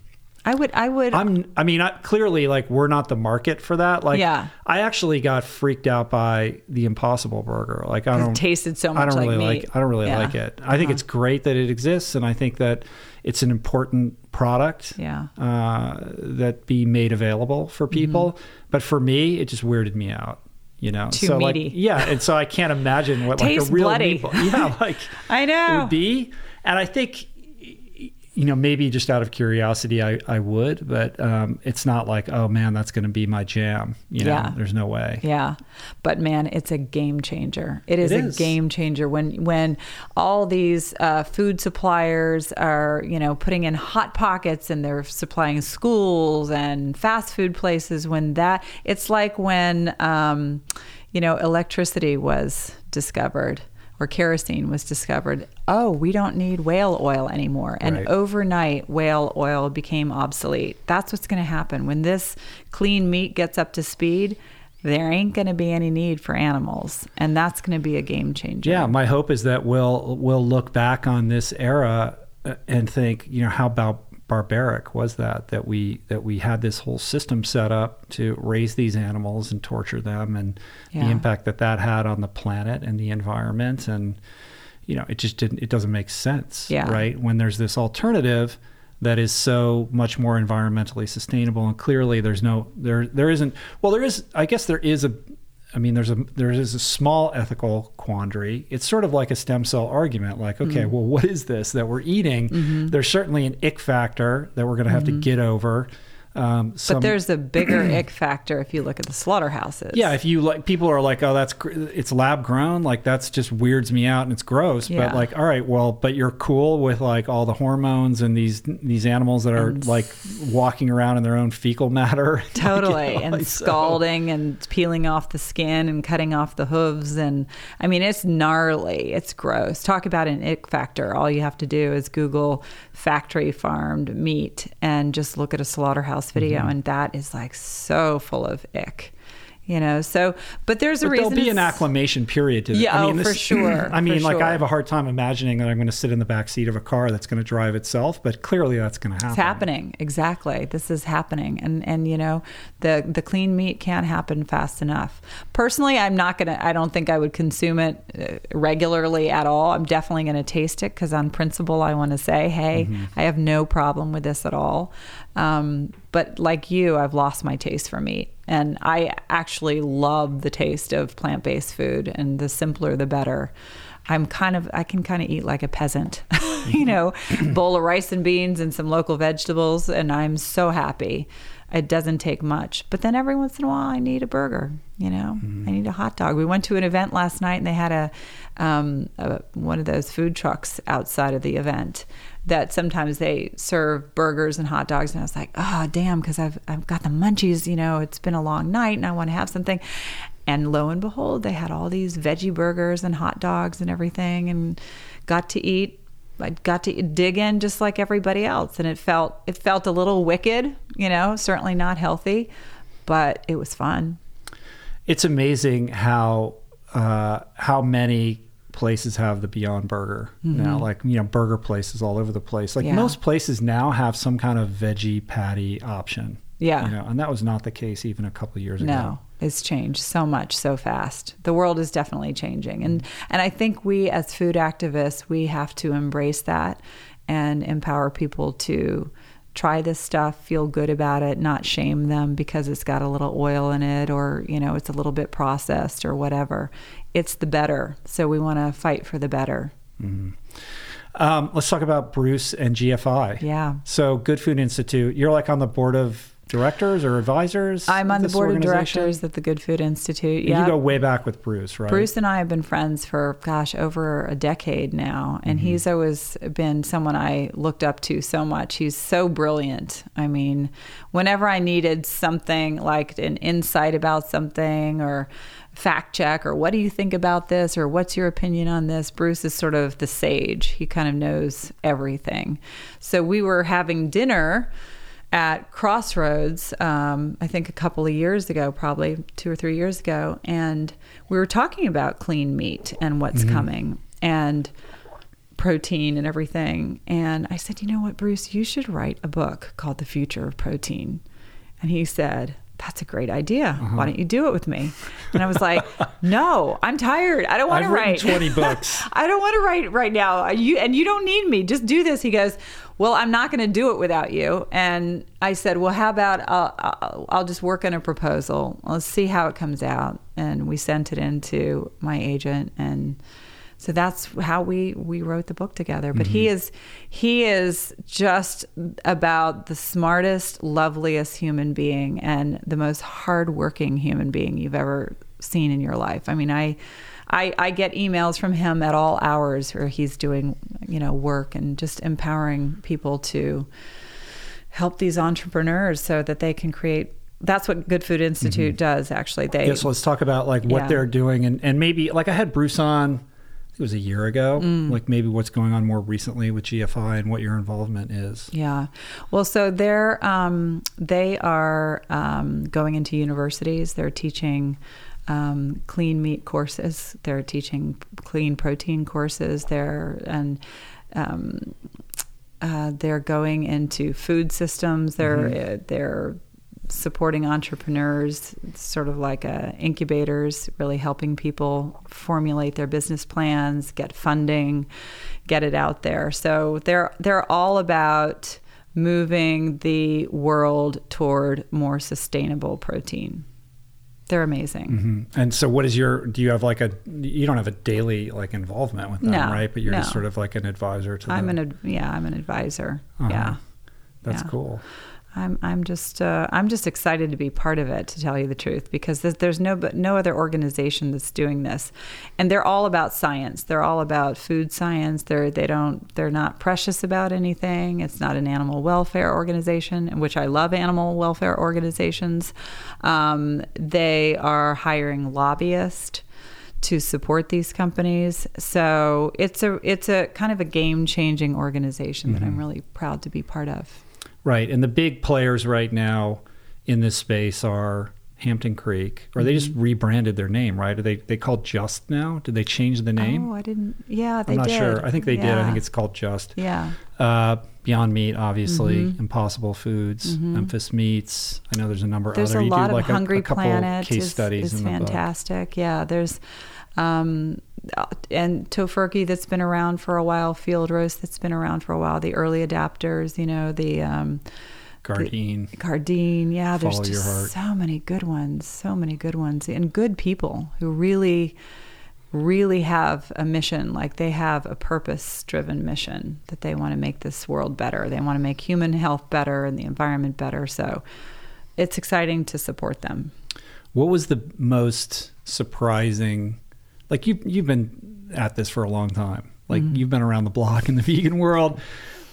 S2: I would. I would.
S1: I'm. I mean, I, clearly, like we're not the market for that. Like,
S2: Yeah.
S1: I actually got freaked out by the Impossible Burger. Like, I don't
S2: tasted so much.
S1: I don't
S2: like
S1: really
S2: meat.
S1: like. I don't really
S2: Yeah. Uh-huh.
S1: like it. I think it's great that it exists, and I think that it's an important product.
S2: Yeah.
S1: Uh, that be made available for
S2: Mm-hmm.
S1: people, but for me, it just weirded me out. You know,
S2: Too
S1: so
S2: meaty.
S1: like, yeah, and so I can't imagine what like a real
S2: bloody.
S1: meatball. Yeah, [LAUGHS] like
S2: I
S1: it
S2: know.
S1: would be. And I think, you know, maybe just out of curiosity, I, I would, but um, it's not like, oh man, that's going to be my jam. You know,
S2: Yeah.
S1: there's no way.
S2: Yeah, but man, it's a game changer. It is
S1: It
S2: a game changer when when all these uh, food suppliers are you know putting in hot pockets and they're supplying schools and fast food places. When that, it's like when um, you know electricity was discovered or kerosene was discovered. Oh, we don't need whale oil anymore, and
S1: Right.
S2: overnight whale oil became obsolete. That's what's going to happen when this clean meat gets up to speed there ain't going to be any need for animals, and that's going to be a game changer.
S1: Yeah, my hope is that we'll we'll look back on this era uh, and think, you know, how about barbaric was that that we that we had this whole system set up to raise these animals and torture them and
S2: Yeah.
S1: the impact that that had on the planet and the environment and you know it just didn't it doesn't make sense
S2: Yeah.
S1: right when there's this alternative that is so much more environmentally sustainable and clearly there's no there there isn't well there is I guess there is a I mean, there's a there is a small ethical quandary. It's sort of like a stem cell argument. Like, okay,
S2: Mm-hmm.
S1: well, what is this that we're eating? There's certainly an ick factor that we're going to have to get over. Um, some.
S2: But there's a bigger [CLEARS THROAT] ick factor if you look at the slaughterhouses.
S1: yeah, if you like, people are like, oh, that's gr- it's lab grown. Like that's just weirds me out and it's gross.
S2: Yeah.
S1: But like, all right, well, but you're cool with like all the hormones and these these animals that are
S2: And-
S1: like walking around in their own fecal matter. [LAUGHS]
S2: Totally.
S1: Like, you know,
S2: and
S1: like, so-
S2: scalding and peeling off the skin and cutting off the hooves. And I mean, it's gnarly. It's gross. Talk about an ick factor. All you have to do is Google factory farmed meat and just look at a slaughterhouse video.
S1: Mm-hmm.
S2: And that is like so full of ick. You know, so, but there's a
S1: But
S2: reason.
S1: there'll be an acclimation period to this.
S2: Yeah,
S1: I
S2: oh,
S1: mean,
S2: for sure, [CLEARS THROAT]
S1: I mean,
S2: for
S1: like
S2: sure.
S1: I have a hard time imagining that I'm going to sit in the back seat of a car that's going to drive itself, but clearly that's going to happen.
S2: It's happening exactly. This is happening, and and you know the the clean meat can't happen fast enough. Personally, I'm not gonna. I don't think I would consume it uh, regularly at all. I'm definitely gonna taste it because on principle, I want to say, hey, I have no problem with this at all. Um, but like you, I've lost my taste for meat, and I actually love the taste of plant based food, and the simpler the better. I'm kind of I can kind of eat like a peasant, [LAUGHS] you know, bowl of rice and beans and some local vegetables, and I'm so happy. It doesn't take much, but then every once in a while I need a burger. You know, I need a hot dog. We went to an event last night, and they had a, um, a one of those food trucks outside of the event that sometimes they serve burgers and hot dogs, and I was like, oh damn, because I've I've got the munchies. You know, it's been a long night, and I want to have something. And lo and behold, they had all these veggie burgers and hot dogs and everything, and got to eat. I got to dig in just like everybody else, and it felt it felt a little wicked, you know, certainly not healthy, but it was fun.
S1: It's amazing how uh, how many places have the Beyond Burger now. Like you know, burger places all over the place. Like
S2: Mm-hmm. Yeah.
S1: most places now have some kind of veggie patty option.
S2: Yeah.
S1: you know, and that was not the case even a couple of years ago.
S2: No, it's changed so much so fast. The world is definitely changing, and and I think we as food activists we have to embrace that and empower people to try this stuff, feel good about it, not shame them because it's got a little oil in it or you know it's a little bit processed or whatever. It's the better, so we want to fight for the better.
S1: Um, let's talk about Bruce and GFI.
S2: Yeah.
S1: So, Good Food Institute. You're like on the board of directors or advisors.
S2: I'm on the board of directors at the Good Food Institute. Yeah,
S1: You go way back with Bruce, right?
S2: Bruce and I have been friends for, gosh, over a decade now. And
S1: Mm-hmm.
S2: he's always been someone I looked up to so much. He's so brilliant. I mean, whenever I needed something like an insight about something or fact check or what do you think about this or what's your opinion on this, Bruce is sort of the sage. He kind of knows everything. So we were having dinner at Crossroads, um, I think a couple of years ago, probably two or three years ago, and we were talking about clean meat and what's coming and protein and everything. And I said, you know what, Bruce, you should write a book called The Future of Protein. And he said, that's a great idea. Why don't you do it with me? And I was like, [LAUGHS] no, I'm tired. I don't want to write
S1: 20 books. [LAUGHS]
S2: I don't want to write right now. You and you don't need me. Just do this. He goes, well, I'm not going to do it without you. And I said, well, how about I'll, I'll, I'll just work on a proposal. Let's see how it comes out. And we sent it in to my agent and. So that's how we we wrote the book together. But he mm-hmm. is he is just about the smartest, loveliest human being and the most hardworking human being you've ever seen in your life. I mean, I I, I get emails from him at all hours where he's doing you know work and just empowering people to help these entrepreneurs so that they can create. That's what Good Food Institute does. Actually, they
S1: Yes, let's talk about like what
S2: Yeah.
S1: they're doing and, and maybe like I had Bruce on it was a year ago. Like maybe what's going on more recently with GFI and what your involvement is.
S2: Yeah. Well, so they're um, they are um, going into universities. They're teaching um, clean meat courses. They're teaching clean protein courses. They're and um, uh, they're going into food systems. They're uh, they're supporting entrepreneurs, sort of like uh, incubators, really helping people formulate their business plans, get funding, get it out there. So they're they're all about moving the world toward more sustainable protein. They're amazing.
S1: Mhm. And so, what is your? Do you have like a? You don't have a daily like involvement with them,
S2: No,
S1: right? But you're just sort of like an advisor to them.
S2: I'm
S1: them.
S2: an yeah, I'm an advisor.
S1: Uh-huh.
S2: Yeah.
S1: That's
S2: yeah.
S1: cool.
S2: I'm I'm just uh, I'm just excited to be part of it to tell you the truth because there's, there's no but no other organization that's doing this, and they're all about science. They're all about food science. They're they don't they're not precious about anything. It's not an animal welfare organization, in which I love animal welfare organizations. Um, they are hiring lobbyists to support these companies. So it's a it's a kind of a game changing organization that I'm really proud to be part of.
S1: Right. And the big players right now in this space are Hampton Creek, or they
S2: Mm-hmm.
S1: just rebranded their name, right? Are they they called Just now? Did they change the name?
S2: Oh, I didn't. Yeah, they
S1: I'm not
S2: did.
S1: sure. I think they did. I think it's called Just.
S2: Yeah.
S1: Uh, Beyond Meat, obviously.
S2: Mm-hmm.
S1: Impossible Foods, Memphis Meats. I know there's a number
S2: There's
S1: other.
S2: a
S1: you
S2: lot
S1: do
S2: of
S1: like a-
S2: Hungry
S1: a, couple
S2: Planet.
S1: case
S2: is,
S1: studies
S2: is
S1: in the book.
S2: fantastic. Yeah, there's um, and Tofurky that's been around for a while. Field Roast that's been around for a while. The early adapters. You know the. Um,
S1: Gardein.
S2: Cardine, yeah, there's
S1: Follow Your
S2: just so many good ones, so many good ones, and good people who really, really have a mission. Like they have a purpose-driven mission that they want to make this world better. They want to make human health better and the environment better. So, it's exciting to support them.
S1: What was the most surprising? Like you, you've been at this for a long time. Like
S2: Mm-hmm.
S1: you've been around the block in the [LAUGHS] vegan world.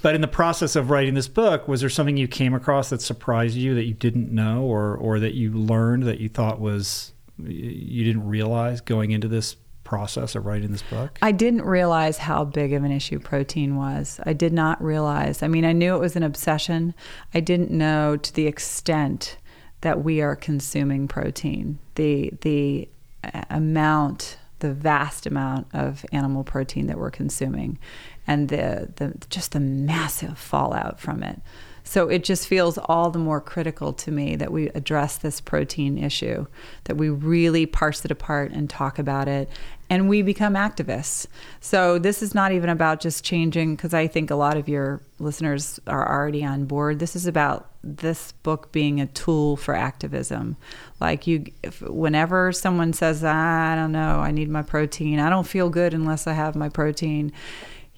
S1: But in the process of writing this book, was there something you came across that surprised you that you didn't know, or or that you learned that you thought was you didn't realize going into this process of writing this book?
S2: I didn't realize how big of an issue protein was. I did not realize. I mean, I knew it was an obsession. I didn't know to the extent that we are consuming protein. The the uh, amount, the vast amount of animal protein that we're consuming and the the just the massive fallout from it. So it just feels all the more critical to me that we address this protein issue, that we really parse it apart and talk about it, and we become activists. So this is not even about just changing, because I think a lot of your listeners are already on board. This is about this book being a tool for activism. Like you, if, whenever someone says, ah, "I don't know, I need my protein. I don't feel good unless I have my protein."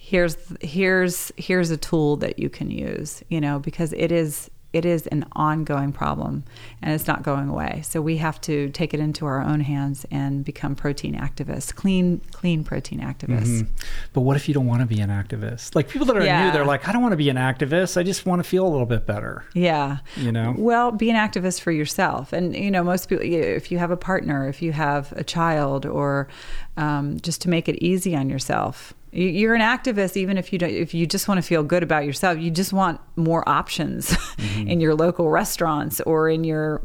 S2: here's here's here's a tool that you can use you know because it is it is an ongoing problem and it's not going away so we have to take it into our own hands and become protein activists clean clean protein activists
S1: Mhm. But what if you don't want to be an activist? Like people that are
S2: Yeah.
S1: new, they're like, I don't want to be an activist. I just want to feel a little bit better.
S2: Yeah.
S1: You know?
S2: Well, be an activist for yourself. And, you know, most people, if you have a partner, if you have a child, or um, just to make it easy on yourself, you- you're an activist even if you don't if you just want to feel good about yourself. You just want more options [LAUGHS] in your local restaurants or in your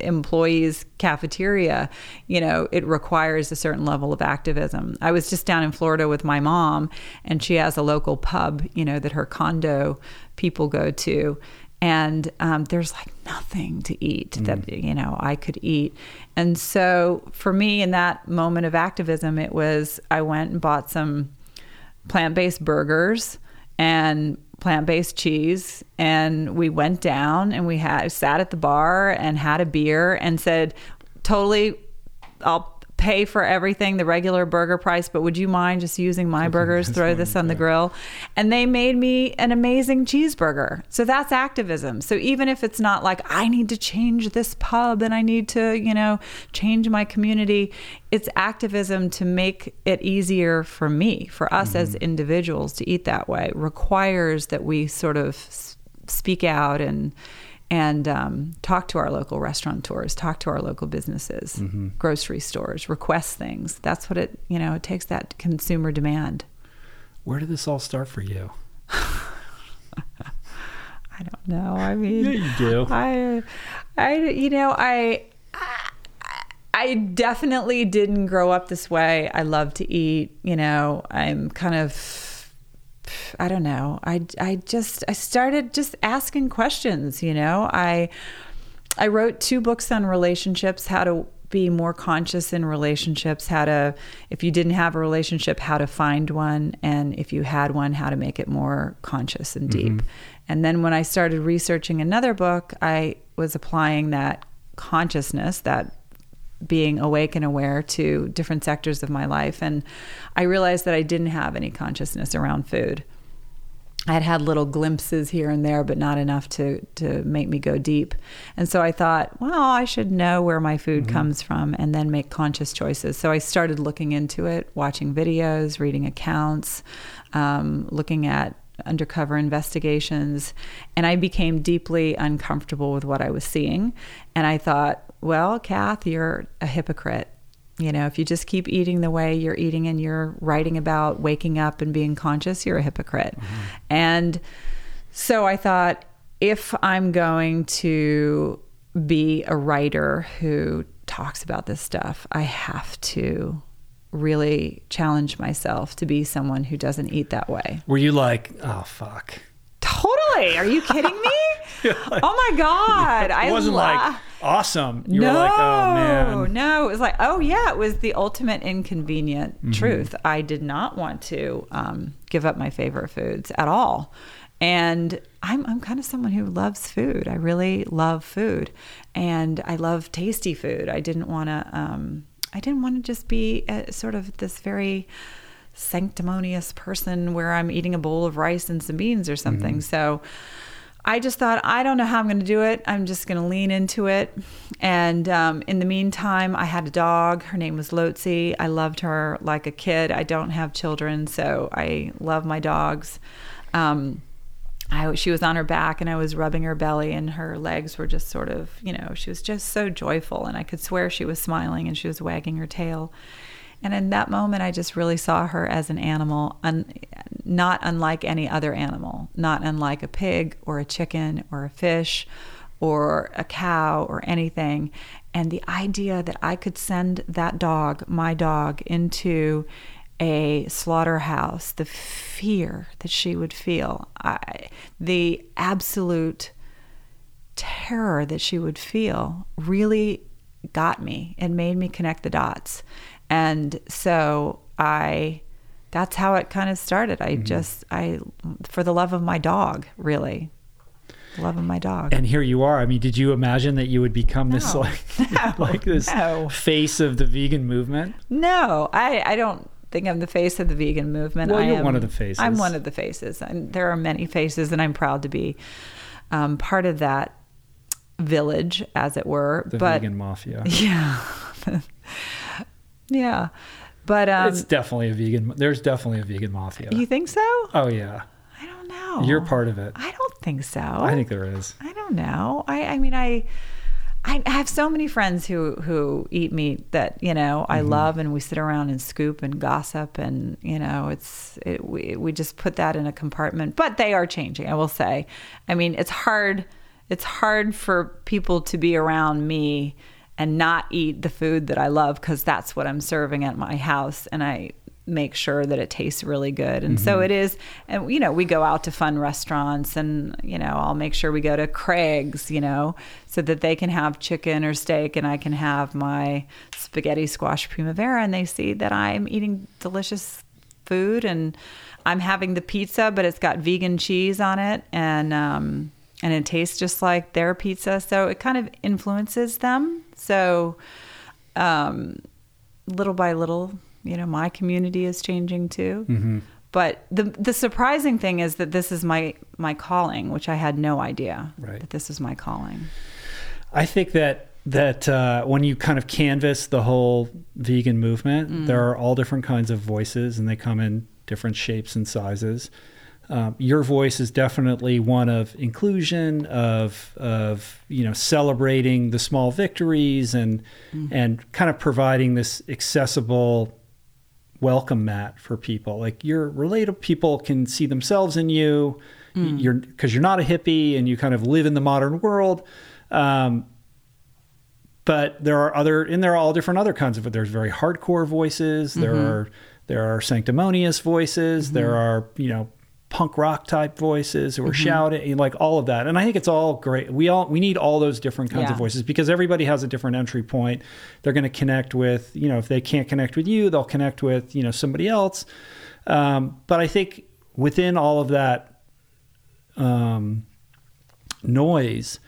S2: employees cafeteria. You know it requires a certain level of activism. I was just down in florida with my mom and she has a local pub you know that her condo people go to and um, there's like nothing to eat that you know I could eat. And so for me, in that moment of activism, it was I went and bought some plant-based burgers and plant-based cheese, and we went down and we had sat at the bar and had a beer and said, totally, I'll pay for everything the regular burger price but would you mind just using my burgers throw this on the grill? And they made me an amazing cheeseburger. So that's activism. So even if it's not like i need to change this pub and i need to you know change my community it's activism to make it easier for me for us as mm-hmm. individuals to eat that way. Requires that we sort of speak out and and um, talk to our local restaurateurs, talk to our local businesses,
S1: Mm-hmm.
S2: grocery stores, request things. That's what it, you know, it takes that consumer demand.
S1: Where did this all start for you? [LAUGHS]
S2: I don't know. I mean,
S1: Yeah, you do.
S2: I, I, you know, I, I definitely didn't grow up this way. I love to eat. You know, I'm kind of, I don't know. I, I just, I started just asking questions. You know, I, I wrote two books on relationships, how to be more conscious in relationships, how to, if you didn't have a relationship, how to find one, and if you had one, how to make it more conscious and deep. Mm-hmm. And then when I started researching another book, I was applying that consciousness, that being awake and aware to different sectors of my life. And I realized that I didn't have any consciousness around food. I had had little glimpses here and there, but not enough to to make me go deep. And so I thought, well, I should know where my food comes from and then make conscious choices. So I started looking into it, watching videos, reading accounts, um, looking at undercover investigations, and I became deeply uncomfortable with what I was seeing. And I thought, well, Kath, you're a hypocrite. You know, if you just keep eating the way you're eating and you're writing about waking up and being conscious, you're a hypocrite. Mm-hmm. And so I thought, if I'm going to be a writer who talks about this stuff, I have to really challenge myself to be someone who doesn't eat that way.
S1: Were you like, oh fuck?
S2: Totally. Are you kidding me? [LAUGHS] oh my God. [LAUGHS] I
S1: It wasn't
S2: la-
S1: like awesome. You
S2: no,
S1: were like, oh man.
S2: no. It was like, oh yeah, it was the ultimate inconvenient
S1: Mm-hmm.
S2: truth. I did not want to um, give up my favorite foods at all. And I'm, I'm kind of someone who loves food. I really love food, and I love tasty food. I didn't want to. Um, I didn't want to just be a, sort of this very sanctimonious person where I'm eating a bowl of rice and some beans or something. So I just thought, I don't know how I'm going to do it. I'm just going to lean into it. And um, in the meantime, I had a dog. Her name was Lotzi. I loved her like a kid. I don't have children, so I love my dogs. Um, I, she was on her back and I was rubbing her belly, and her legs were just sort of, you know, she was just so joyful. And I could swear she was smiling and she was wagging her tail. And in that moment, I just really saw her as an animal, un, not unlike any other animal, not unlike a pig or a chicken or a fish or a cow or anything. And the idea that I could send that dog, my dog, into a slaughterhouse, the fear that she would feel, I, the absolute terror that she would feel really got me and made me connect the dots. And so I that's how it kind of started. I just I for the love of my dog, really. The love of my dog.
S1: And here you are. I mean, did you imagine that you would become this like
S2: No.
S1: like [LAUGHS] [LAUGHS] this
S2: No.
S1: face of the vegan movement?
S2: No, I, I don't think I'm the face of the vegan movement.
S1: Well,
S2: I
S1: you're
S2: am,
S1: one of the faces.
S2: I'm one of the faces. And there are many faces, and I'm proud to be um, part of that village, as it were.
S1: The
S2: but
S1: vegan mafia. [LAUGHS]
S2: yeah, yeah. But um,
S1: it's definitely a vegan. There's definitely a vegan mafia.
S2: you think so?
S1: oh yeah,
S2: I don't know.
S1: you're part of it.
S2: I don't think so.
S1: I think there is.
S2: I don't know. I, I mean, I, I have so many friends who who eat meat that you know I love, and we sit around and scoop and gossip, and you know, it's it, we we just put that in a compartment. But they are changing. I will say. I mean, it's hard. It's hard for people to be around me and not eat the food that I love because that's what I'm serving at my house, and I make sure that it tastes really good. And so it is. And, you know, we go out to fun restaurants and, you know, I'll make sure we go to Craig's, you know, so that they can have chicken or steak and I can have my spaghetti squash primavera and they see that I'm eating delicious food and I'm having the pizza, but it's got vegan cheese on it. And, um, and it tastes just like their pizza. So it kind of influences them. So, um, little by little, you know, my community is changing too.
S1: Mm-hmm.
S2: But the the surprising thing is that this is my my calling, which I had no idea
S1: Right.
S2: that this is my calling.
S1: I think that that uh, when you kind of canvas the whole vegan movement,
S2: Mm.
S1: there are all different kinds of voices, and they come in different shapes and sizes. Um, your voice is definitely one of inclusion, of of you know celebrating the small victories and mm-hmm. and kind of providing this accessible welcome mat for people. Like you're relatable, people can see themselves in you. Mm. You're because you're not a hippie and you kind of live in the modern world. Um, but there are other, and there are all different other kinds of. There's very hardcore voices. There mm-hmm. are there are sanctimonious voices. Mm-hmm. There are you know punk rock type voices who are mm-hmm. shouting like all of that and i think it's all great we all we need all those different kinds yeah. of voices because everybody has a different entry point they're going to connect with you know if they can't connect with you they'll connect with you know somebody else um, but i think within all of that um, noise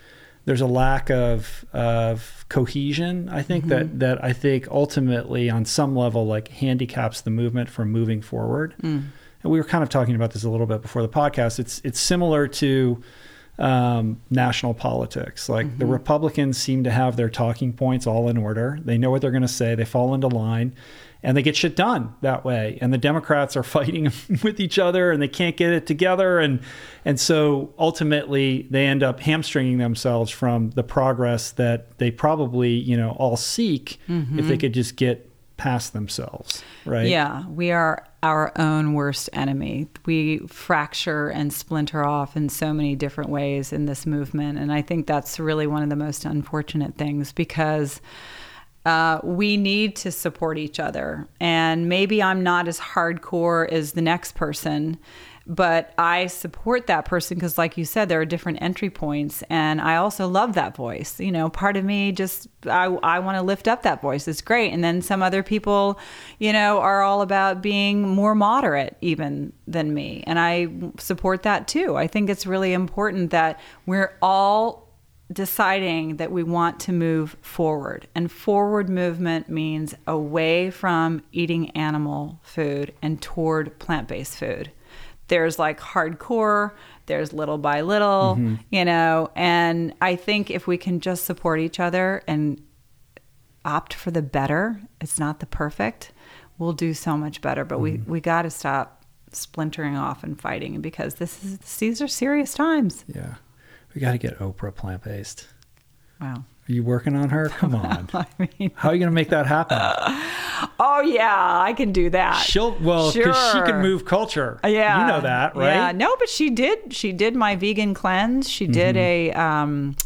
S1: there's a lack of of cohesion i think mm-hmm. that that i think ultimately on some level like handicaps the movement from moving forward mm and we were kind of talking about this a little bit before the podcast. It's it's similar to um, national politics. Like mm-hmm. the Republicans seem to have their talking points all in order. They know what they're going to say. They fall into line, and they get shit done that way. And the Democrats are [LAUGHS] fighting [LAUGHS] with each other, and they can't get it together. And and so ultimately, they end up hamstringing themselves from the progress that they probably you know all seek mm-hmm. if they could just get past themselves. Right?
S2: Yeah, we are our own worst enemy. We fracture and splinter off in so many different ways in this movement. And I think that's really one of the most unfortunate things because uh, we need to support each other. And maybe I'm not as hardcore as the next person but I support that person because, like you said, there are different entry points, and I also love that voice. You know, part of me just I I want to lift up that voice. It's great, and then some other people, you know, are all about being more moderate even than me, and I support that too. I think it's really important that we're all deciding that we want to move forward. And forward movement means away from eating animal food and toward plant based food there's like hardcore there's little by little mm-hmm. you know and i think if we can just support each other and opt for the better it's not the perfect we'll do so much better but mm-hmm. we we got to stop splintering off and fighting because this is these are serious times
S1: yeah we got to get oprah plant-based
S2: wow
S1: are you working on her? Come [LAUGHS] on. I mean, How are you going to make that happen? [LAUGHS]
S2: oh yeah, I can do that.
S1: She'll well because sure. she can move culture. Yeah, you know that, right? Yeah,
S2: no, but she did. She did my vegan cleanse. She did mm-hmm. a. Um,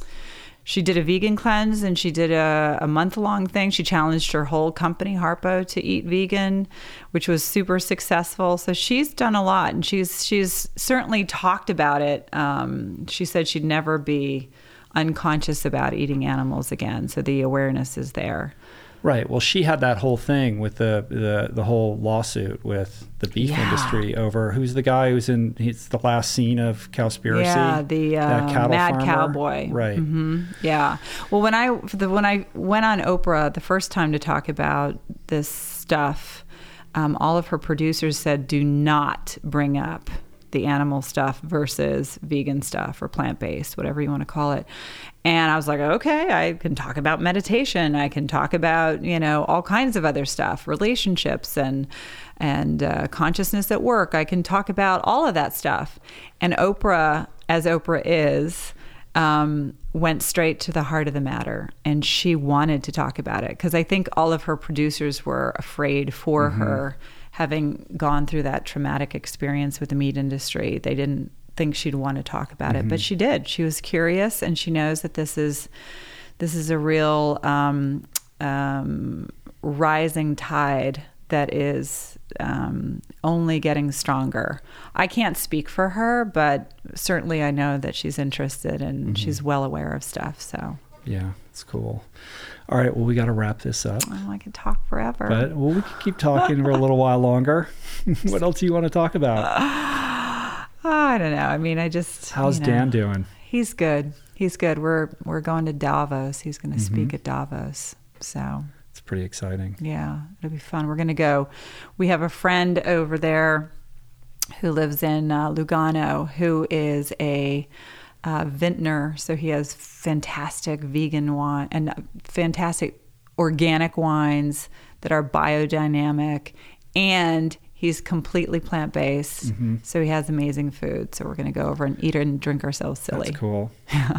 S2: she did a vegan cleanse and she did a, a month long thing. She challenged her whole company, Harpo, to eat vegan, which was super successful. So she's done a lot and she's she's certainly talked about it. Um, she said she'd never be unconscious about eating animals again. So the awareness is there.
S1: Right. Well, she had that whole thing with the the, the whole lawsuit with the beef yeah. industry over who's the guy who's in it's the last scene of Cowspiracy.
S2: Yeah, the uh, mad farmer. cowboy.
S1: Right.
S2: Mm-hmm. Yeah. Well, when I the, when I went on Oprah the first time to talk about this stuff, um, all of her producers said, "Do not bring up." The animal stuff versus vegan stuff or plant based, whatever you want to call it. And I was like, okay, I can talk about meditation. I can talk about, you know, all kinds of other stuff, relationships and and uh, consciousness at work. I can talk about all of that stuff. And Oprah, as Oprah is, um, went straight to the heart of the matter and she wanted to talk about it because I think all of her producers were afraid for mm-hmm. her having gone through that traumatic experience with the meat industry. They didn't think she'd want to talk about mm-hmm. it, but mm-hmm. she did. She was curious, and she knows that this is this is a real um, um, rising tide that is um, only getting stronger. I can't speak for her, but certainly I know that she's interested and mm-hmm. she's well aware of stuff. So
S1: yeah, it's cool. All right, well, we got to wrap this up.
S2: Oh, I could talk forever.
S1: But well, we can keep talking for a little while longer. [LAUGHS] what else do you want to talk about? [SIGHS]
S2: I don't know. I mean, I just.
S1: How's
S2: you know,
S1: Dan doing?
S2: He's good. He's good. We're we're going to Davos. He's going to mm-hmm. speak at Davos. So
S1: it's pretty exciting.
S2: Yeah, it'll be fun. We're going to go. We have a friend over there who lives in uh, Lugano who is a uh, vintner, so he has fantastic vegan wine and fantastic organic wines that are biodynamic, and He's completely plant based, so he has amazing food. So we're going to go over and eat and drink ourselves silly.
S1: That's cool. [LAUGHS]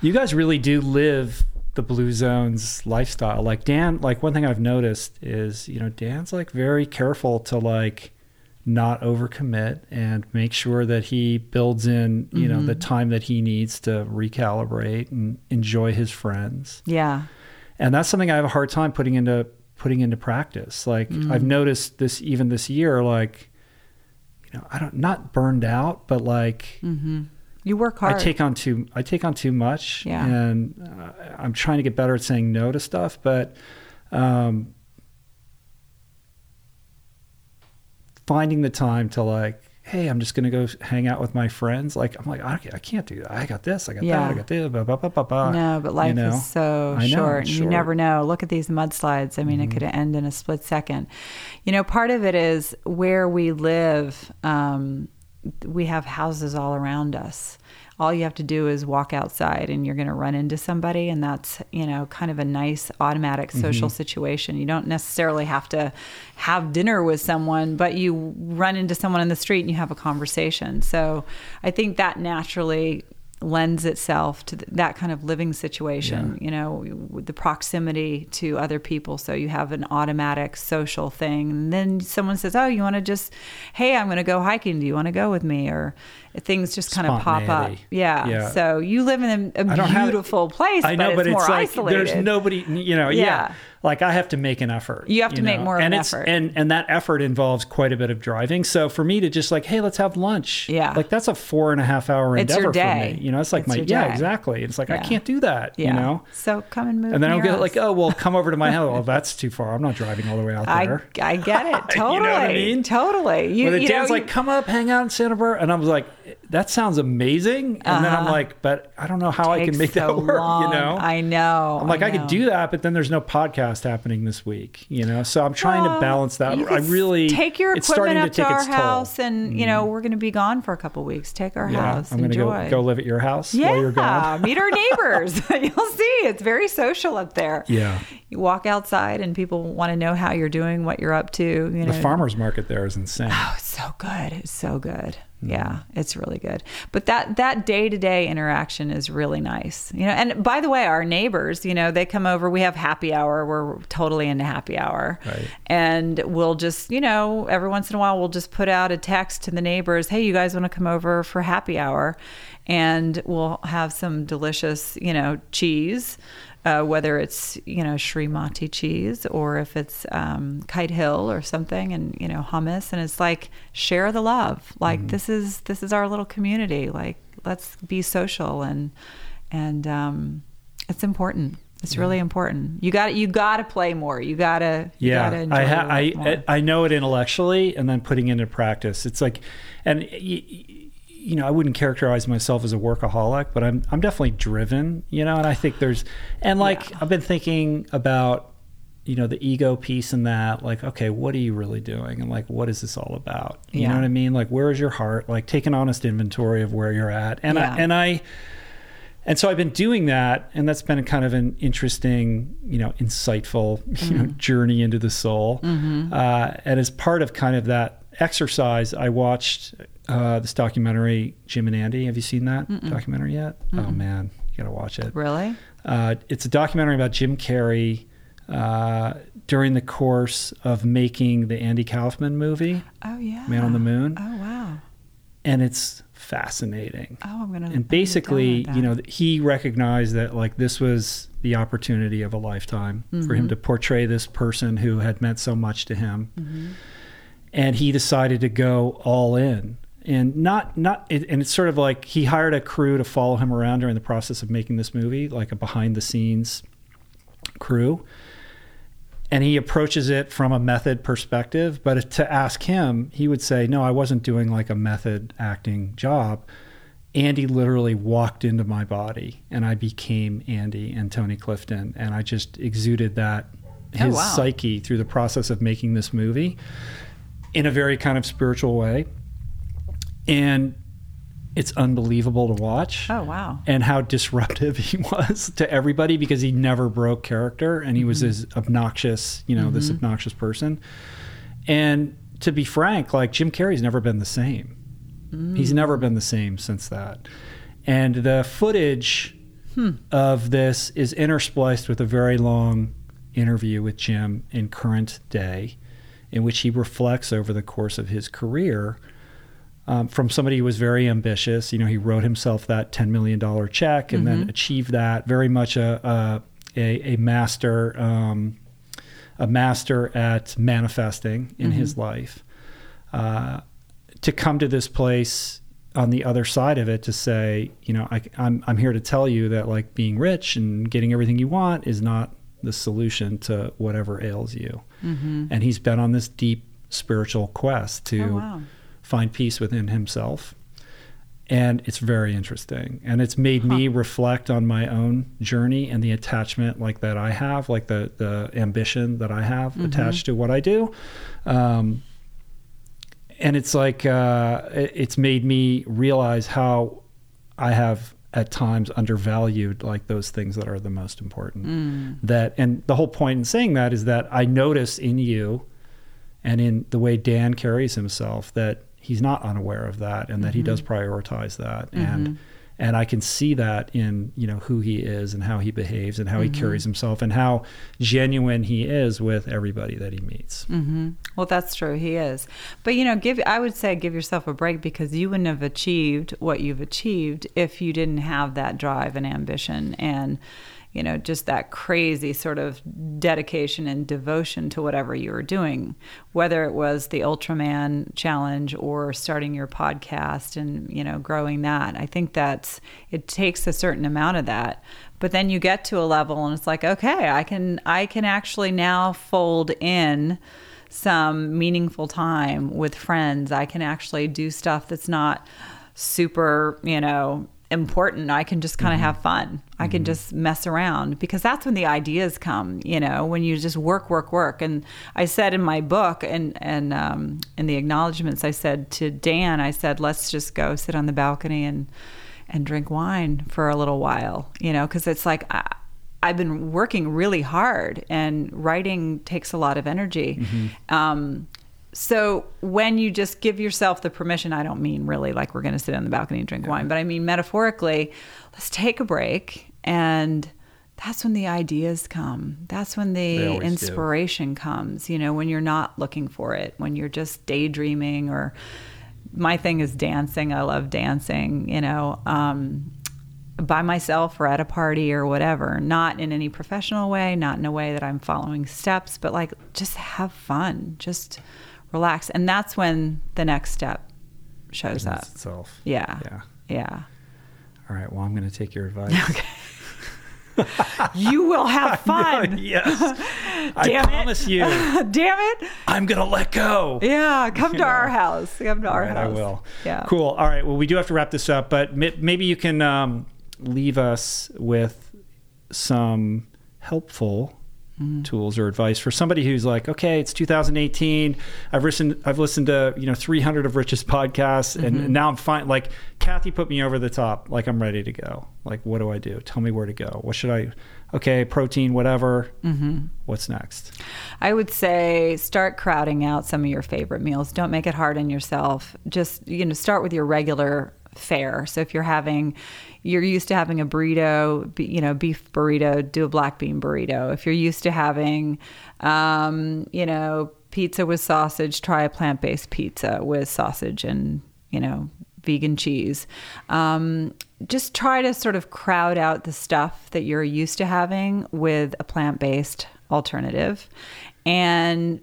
S1: You guys really do live the Blue Zones lifestyle. Like Dan, like one thing I've noticed is, you know, Dan's like very careful to like not overcommit and make sure that he builds in, you know, the time that he needs to recalibrate and enjoy his friends.
S2: Yeah,
S1: And that's something I have a hard time putting into putting into practice. Like I've noticed this even this year, like, you know, I don't not burned out, but like
S2: you work hard.
S1: I take on too I take on too much,
S2: Yeah.
S1: and uh, I'm trying to get better at saying no to stuff. But um, finding the time to like, hey, I'm just gonna go hang out with my friends. Like I'm like I, can't- I can't do that. I got this. I got
S2: Yeah.
S1: that. I got this. Blah, blah, blah, blah, blah.
S2: no, but life
S1: you know?
S2: is so
S1: know,
S2: short.
S1: it's
S2: You.
S1: Mm-hmm.
S2: never know. Look at these mudslides. I mean, it could end in a split second. You know, part of it is where we live. Um, we have houses all around us. All you have to do is walk outside, and you're going to run into somebody, and that's you know kind of a nice automatic
S1: Mm-hmm.
S2: social situation. You don't necessarily have to have dinner with someone, but you run into someone in the street and you have a conversation. So I think that naturally lends itself to th- that kind of living situation you know with the proximity to other people so you have an automatic social thing and then someone says oh you want to just hey i'm going to go hiking do you want to go with me or things just kind of pop up yeah.
S1: Yeah.
S2: so you live in a,
S1: have-
S2: beautiful place
S1: I know,
S2: but
S1: but
S2: it's,
S1: it's,
S2: more
S1: like
S2: isolated
S1: there's nobody. You know, yeah.
S2: Yeah.
S1: Like I have to make an effort.
S2: You have to make
S1: know?
S2: more of
S1: and
S2: an
S1: it's,
S2: effort.
S1: and and that effort involves quite a bit of driving. So for me to just like, hey, let's have lunch.
S2: Yeah.
S1: like that's a four and a half hour
S2: It's
S1: endeavor for me. You know, it's like
S2: It's
S1: my yeah,
S2: day.
S1: exactly. It's like I can't do that.
S2: yeah
S1: You know.
S2: so come and move
S1: And then I'll get like, oh well, come over to my [LAUGHS] house. Well, that's too far. I'm not driving all the way out there.
S2: I get it Totally. [LAUGHS]
S1: You know what I mean?
S2: totally you,
S1: When the
S2: you
S1: Dan's
S2: know,
S1: like, come up, hang out in Santa Barbara, and I was like, that sounds amazing. And then I'm like, but I don't know how I can make that work.
S2: long.
S1: You know,
S2: I know.
S1: I'm like, I,
S2: know.
S1: could do that, but then there's no podcast happening this week, you know. So I'm trying to balance that. I really
S2: take your
S1: it's starting
S2: equipment
S1: to
S2: up
S1: take
S2: to our
S1: its toll. Mm-hmm.
S2: house, and you know we're going to be gone for a couple weeks. Take our
S1: Yeah,
S2: house,
S1: I'm gonna go go live at your house
S2: yeah,
S1: while you're gone.
S2: meet our [LAUGHS] neighbors. [LAUGHS] You'll see, it's very social up there.
S1: Yeah,
S2: You walk outside, and people want to know how you're doing, what you're up to. You know,
S1: the farmers market there is insane.
S2: Oh, it's so good. It's so good. Yeah, it's really good. But that that day to day interaction is really nice. You know, and by the way, our neighbors, you know, they come over. We have happy hour. We're totally into happy hour,
S1: Right.
S2: and we'll just, you know, every once in a while, we'll just put out a text to the neighbors. Hey, you guys want to come over for happy hour? And we'll have some delicious, you know, cheese. Uh, whether it's you know Srimati cheese or if it's um, Kite Hill or something, and you know hummus, and it's like share the love. Like this is this is our little community. Like let's be social and and um, it's important. It's really important. You got you got to play more. You got to
S1: yeah,
S2: gotta enjoy
S1: I, ha-
S2: life more.
S1: I I know it intellectually, and then putting it into practice. It's like, and y- y- you know, I wouldn't characterize myself as a workaholic, but I'm I'm definitely driven. You know, and I think there's, and like
S2: Yeah.
S1: I've been thinking about, you know, the ego piece in that. Like, okay, what are you really doing, and like, what is this all about? You
S2: Yeah.
S1: know what I mean? Like, where is your heart? Like, take an honest inventory of where you're at, and
S2: Yeah.
S1: I and I. And so I've been doing that, and that's been kind of an interesting, you know, insightful, you know, journey into the soul. Uh, and as part of kind of that exercise, I watched uh, this documentary, Jim and Andy. Have you seen that documentary yet? Oh man, you gotta watch it.
S2: really?
S1: Uh, it's a documentary about Jim Carrey uh, during the course of making the Andy Kaufman movie,
S2: Oh yeah.
S1: Man on the Moon,
S2: Oh wow.
S1: and it's fascinating
S2: Oh, I'm gonna.
S1: and basically you know he recognized that like this was the opportunity of a lifetime for
S2: Mm-hmm.
S1: him to portray this person who had meant so much to him
S2: Mm-hmm.
S1: and he decided to go all in and not not it, and it's sort of like he hired a crew to follow him around during the process of making this movie like a behind the scenes crew. And he approaches it from a method perspective but to ask him he would say no i wasn't doing like a method acting job. Andy literally walked into my body and i became andy and tony clifton. And i just exuded that oh, his
S2: wow.
S1: psyche through the process of making this movie in a very kind of spiritual way and it's unbelievable to watch
S2: Oh wow.
S1: and how disruptive [LAUGHS] he was to everybody because he never broke character and he was
S2: Mm-hmm.
S1: this obnoxious, you know, this mm-hmm. obnoxious person. And to be frank, like Jim Carrey's never been the same. He's mm. never been the same since that. And the footage hmm. of this is interspliced with a very long interview with Jim in current day, in which he reflects over the course of his career um, from somebody who was very ambitious. You know, he wrote himself that $10 million check and then achieved that. Very much a, a, a, master. Um, a master at manifesting in his life, uh, to come to this place on the other side of it to say, you know, I, I'm I'm here to tell you that like being rich and getting everything you want is not the solution to whatever ails you. And he's been on this deep spiritual quest to
S2: Oh, wow.
S1: Find peace within himself. And it's very interesting. And it's made me reflect on my own journey and the attachment like that I have, like the, the ambition that I have attached to what I do. Um, and it's like, uh, it's made me realize how I have at times undervalued like those things that are the most important. That, and the whole point in saying that is that I notice in you and in the way Dan carries himself that he's not unaware of that and that he does mm-hmm. prioritize that mm-hmm. and and I can see that in you know who he is and how he behaves and how he carries mm-hmm. himself and how genuine he is with everybody that he meets.
S2: Well, that's true. He is. But you know, give I would say give yourself a break because you wouldn't have achieved what you've achieved if you didn't have that drive and ambition and you know, just that crazy sort of dedication and devotion to whatever you were doing, whether it was the Ultraman challenge or starting your podcast and, you know, growing that. I think that's it takes a certain amount of that. But then you get to a level and it's like, okay, I can I can actually now fold in some meaningful time with friends. I can actually do stuff that's not super, you know, important. I can just kind of have fun. I can just mess around because that's when the ideas come, you know, when you just work, work, work. And I said in my book and, and um, in the acknowledgments, I said to Dan, I said, let's just go sit on the balcony and, and drink wine for a little while, you know, because it's like, I, I've been working really hard and writing takes a lot of energy. Um, so when you just give yourself the permission, I don't mean really like we're going to sit on the balcony and drink wine, but I mean metaphorically, let's take a break and that's when the ideas come. That's when the
S1: always do.
S2: inspiration comes, you know, when you're not looking for it, when you're just daydreaming or my thing is dancing. I love dancing, you know. Um, by myself or at a party or whatever, not in any professional way, not in a way that I'm following steps, but like just have fun, just relax. And that's when the next step shows up.
S1: Itself.
S2: Yeah.
S1: Yeah.
S2: Yeah.
S1: All right. Well, I'm going to take your [LAUGHS] advice.
S2: You will have [LAUGHS] fun.
S1: yes. [LAUGHS] I
S2: Damn it.
S1: promise you,
S2: Damn it.
S1: I'm going to let go.
S2: Yeah. Come
S1: You
S2: to our house. Come to
S1: All
S2: our
S1: right,
S2: house.
S1: I will.
S2: Yeah.
S1: Cool. All right. Well, we do have to wrap this up, but maybe you can um, leave us with some helpful
S2: Mm.
S1: tools or advice for somebody who's like, okay, it's 2018. I've listened. I've listened to you know 300 of Rich's podcasts,
S2: Mm-hmm.
S1: and now I'm fine. Like Kathy put me over the top. Like I'm ready to go. Like what do I do? Tell me where to go. What should I? Okay, protein, whatever. Mm-hmm. What's next?
S2: I would say start crowding out some of your favorite meals. Don't make it hard on yourself. Just, you know, start with your regular fare. So if you're having you're used to having a burrito, you know, beef burrito, do a black bean burrito. If you're used to having um, you know, pizza with sausage, try a plant-based pizza with sausage and, you know, vegan cheese. Um, just try to sort of crowd out the stuff that you're used to having with a plant based alternative and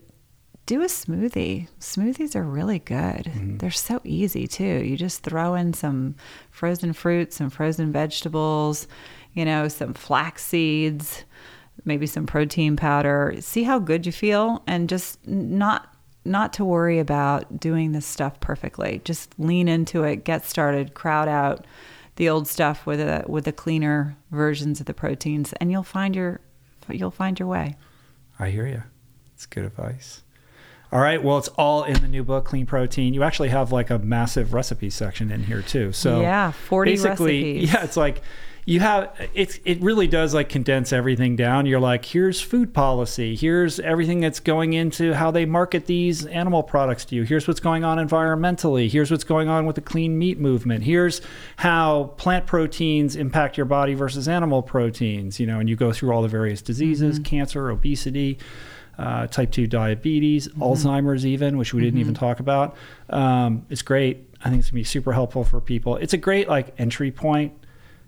S2: do a smoothie. Smoothies are really good. Mm-hmm. They're so easy too. You just throw in some frozen fruits, some frozen vegetables, you know, some flax seeds, maybe some protein powder. See how good you feel and just not not to worry about doing this stuff perfectly. Just lean into it, get started, crowd out the old stuff with a with the cleaner versions of the proteins and you'll find your you'll find your way.
S1: I hear you. It's good advice. All right. Well, it's all in the new book, Clean Protein. You actually have like a massive recipe section in here too. So
S2: Yeah, 40
S1: basically,
S2: recipes.
S1: yeah, it's like you have it's it really does like condense everything down. You're like, here's food policy, here's everything that's going into how they market these animal products to you. Here's what's going on environmentally. Here's what's going on with the clean meat movement. Here's how plant proteins impact your body versus animal proteins. You know, and you go through all the various diseases, mm-hmm. cancer, obesity. Uh, type 2 diabetes, mm-hmm. Alzheimer's, even, which we didn't mm-hmm. even talk about. Um, it's great. I think it's gonna be super helpful for people. It's a great like entry point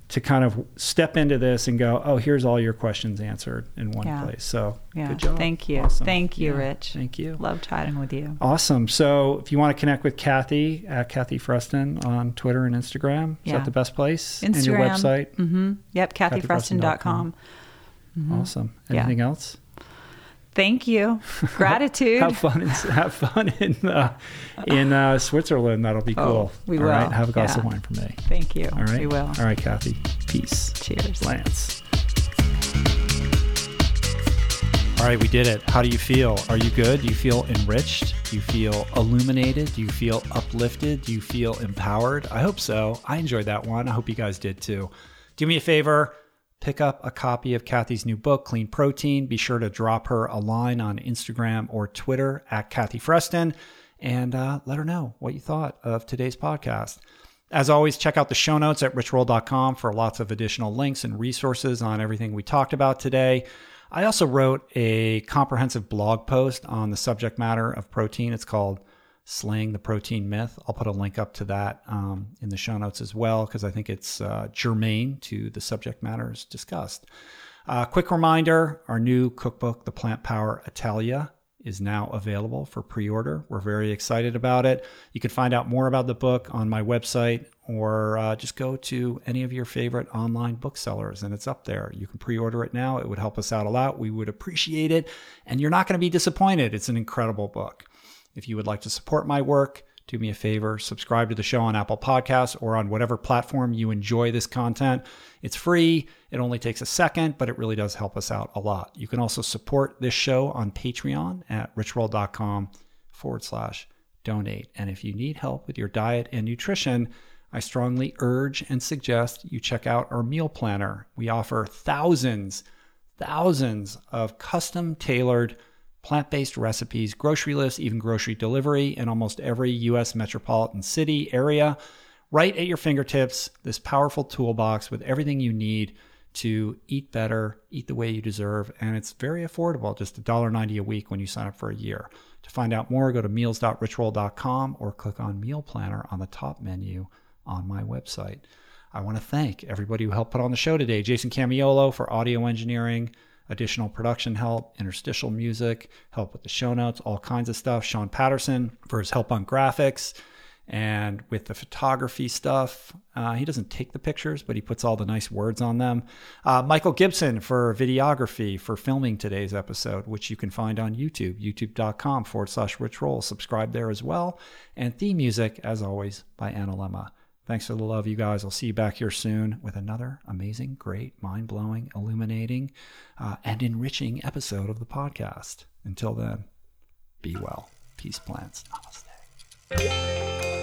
S1: to kind of step into this and go, oh, here's all your questions answered in one yeah. place. So yeah. good job.
S2: Thank you. Awesome. Thank you, yeah. Rich.
S1: Thank you.
S2: Love chatting with you.
S1: Awesome. So if you want to connect with Kathy at Kathy Freston on Twitter and Instagram, is that the best place?
S2: Instagram. And
S1: your website?
S2: Mm-hmm. Yep, kathyfreston.com.
S1: Mm-hmm. Awesome. Anything else?
S2: Thank you. [LAUGHS] Gratitude.
S1: have fun. In, have fun in uh, in uh, Switzerland. That'll be oh, cool. Oh,
S2: we
S1: All
S2: will.
S1: Right? Have a glass yeah. of wine for me.
S2: Thank you.
S1: All right.
S2: We will.
S1: All right, Kathy. Peace.
S2: Cheers.
S1: Lance. All right, we did it. How do you feel? Are you good? Do you feel enriched? Do you feel illuminated? Do you feel uplifted? Do you feel empowered? I hope so. I enjoyed that one. I hope you guys did too. Do me a favor pick up a copy of Kathy's new book, Clean Protein. Be sure to drop her a line on Instagram or Twitter at Kathy Freston and uh, let her know what you thought of today's podcast. As always, check out the show notes at richroll.com for lots of additional links and resources on everything we talked about today. I also wrote a comprehensive blog post on the subject matter of protein. It's called Slaying the Protein Myth. I'll put a link up to that um, in the show notes as well because I think it's uh, germane to the subject matters discussed. Uh, quick reminder our new cookbook, The Plant Power Italia, is now available for pre order. We're very excited about it. You can find out more about the book on my website or uh, just go to any of your favorite online booksellers and it's up there. You can pre order it now. It would help us out a lot. We would appreciate it. And you're not going to be disappointed. It's an incredible book. If you would like to support my work, do me a favor, subscribe to the show on Apple Podcasts or on whatever platform you enjoy this content. It's free. It only takes a second, but it really does help us out a lot. You can also support this show on Patreon at richroll.com forward slash donate. And if you need help with your diet and nutrition, I strongly urge and suggest you check out our meal planner. We offer thousands, thousands of custom tailored plant based recipes, grocery lists, even grocery delivery in almost every US metropolitan city area. Right at your fingertips, this powerful toolbox with everything you need to eat better, eat the way you deserve, and it's very affordable, just $1.90 a week when you sign up for a year. To find out more, go to meals.richroll.com or click on Meal Planner on the top menu on my website. I want to thank everybody who helped put on the show today Jason Camiolo for audio engineering, additional production help, interstitial music, help with the show notes, all kinds of stuff. Sean Patterson for his help on graphics and with the photography stuff. Uh, he doesn't take the pictures, but he puts all the nice words on them. Uh, Michael Gibson for videography for filming today's episode, which you can find on YouTube, youtube.com forward slash rich roll. Subscribe there as well. And theme music, as always, by Annalemma. Thanks for the love, you guys. I'll see you back here soon with another amazing, great, mind blowing, illuminating, uh, and enriching episode of the podcast. Until then, be well. Peace, plants. Namaste.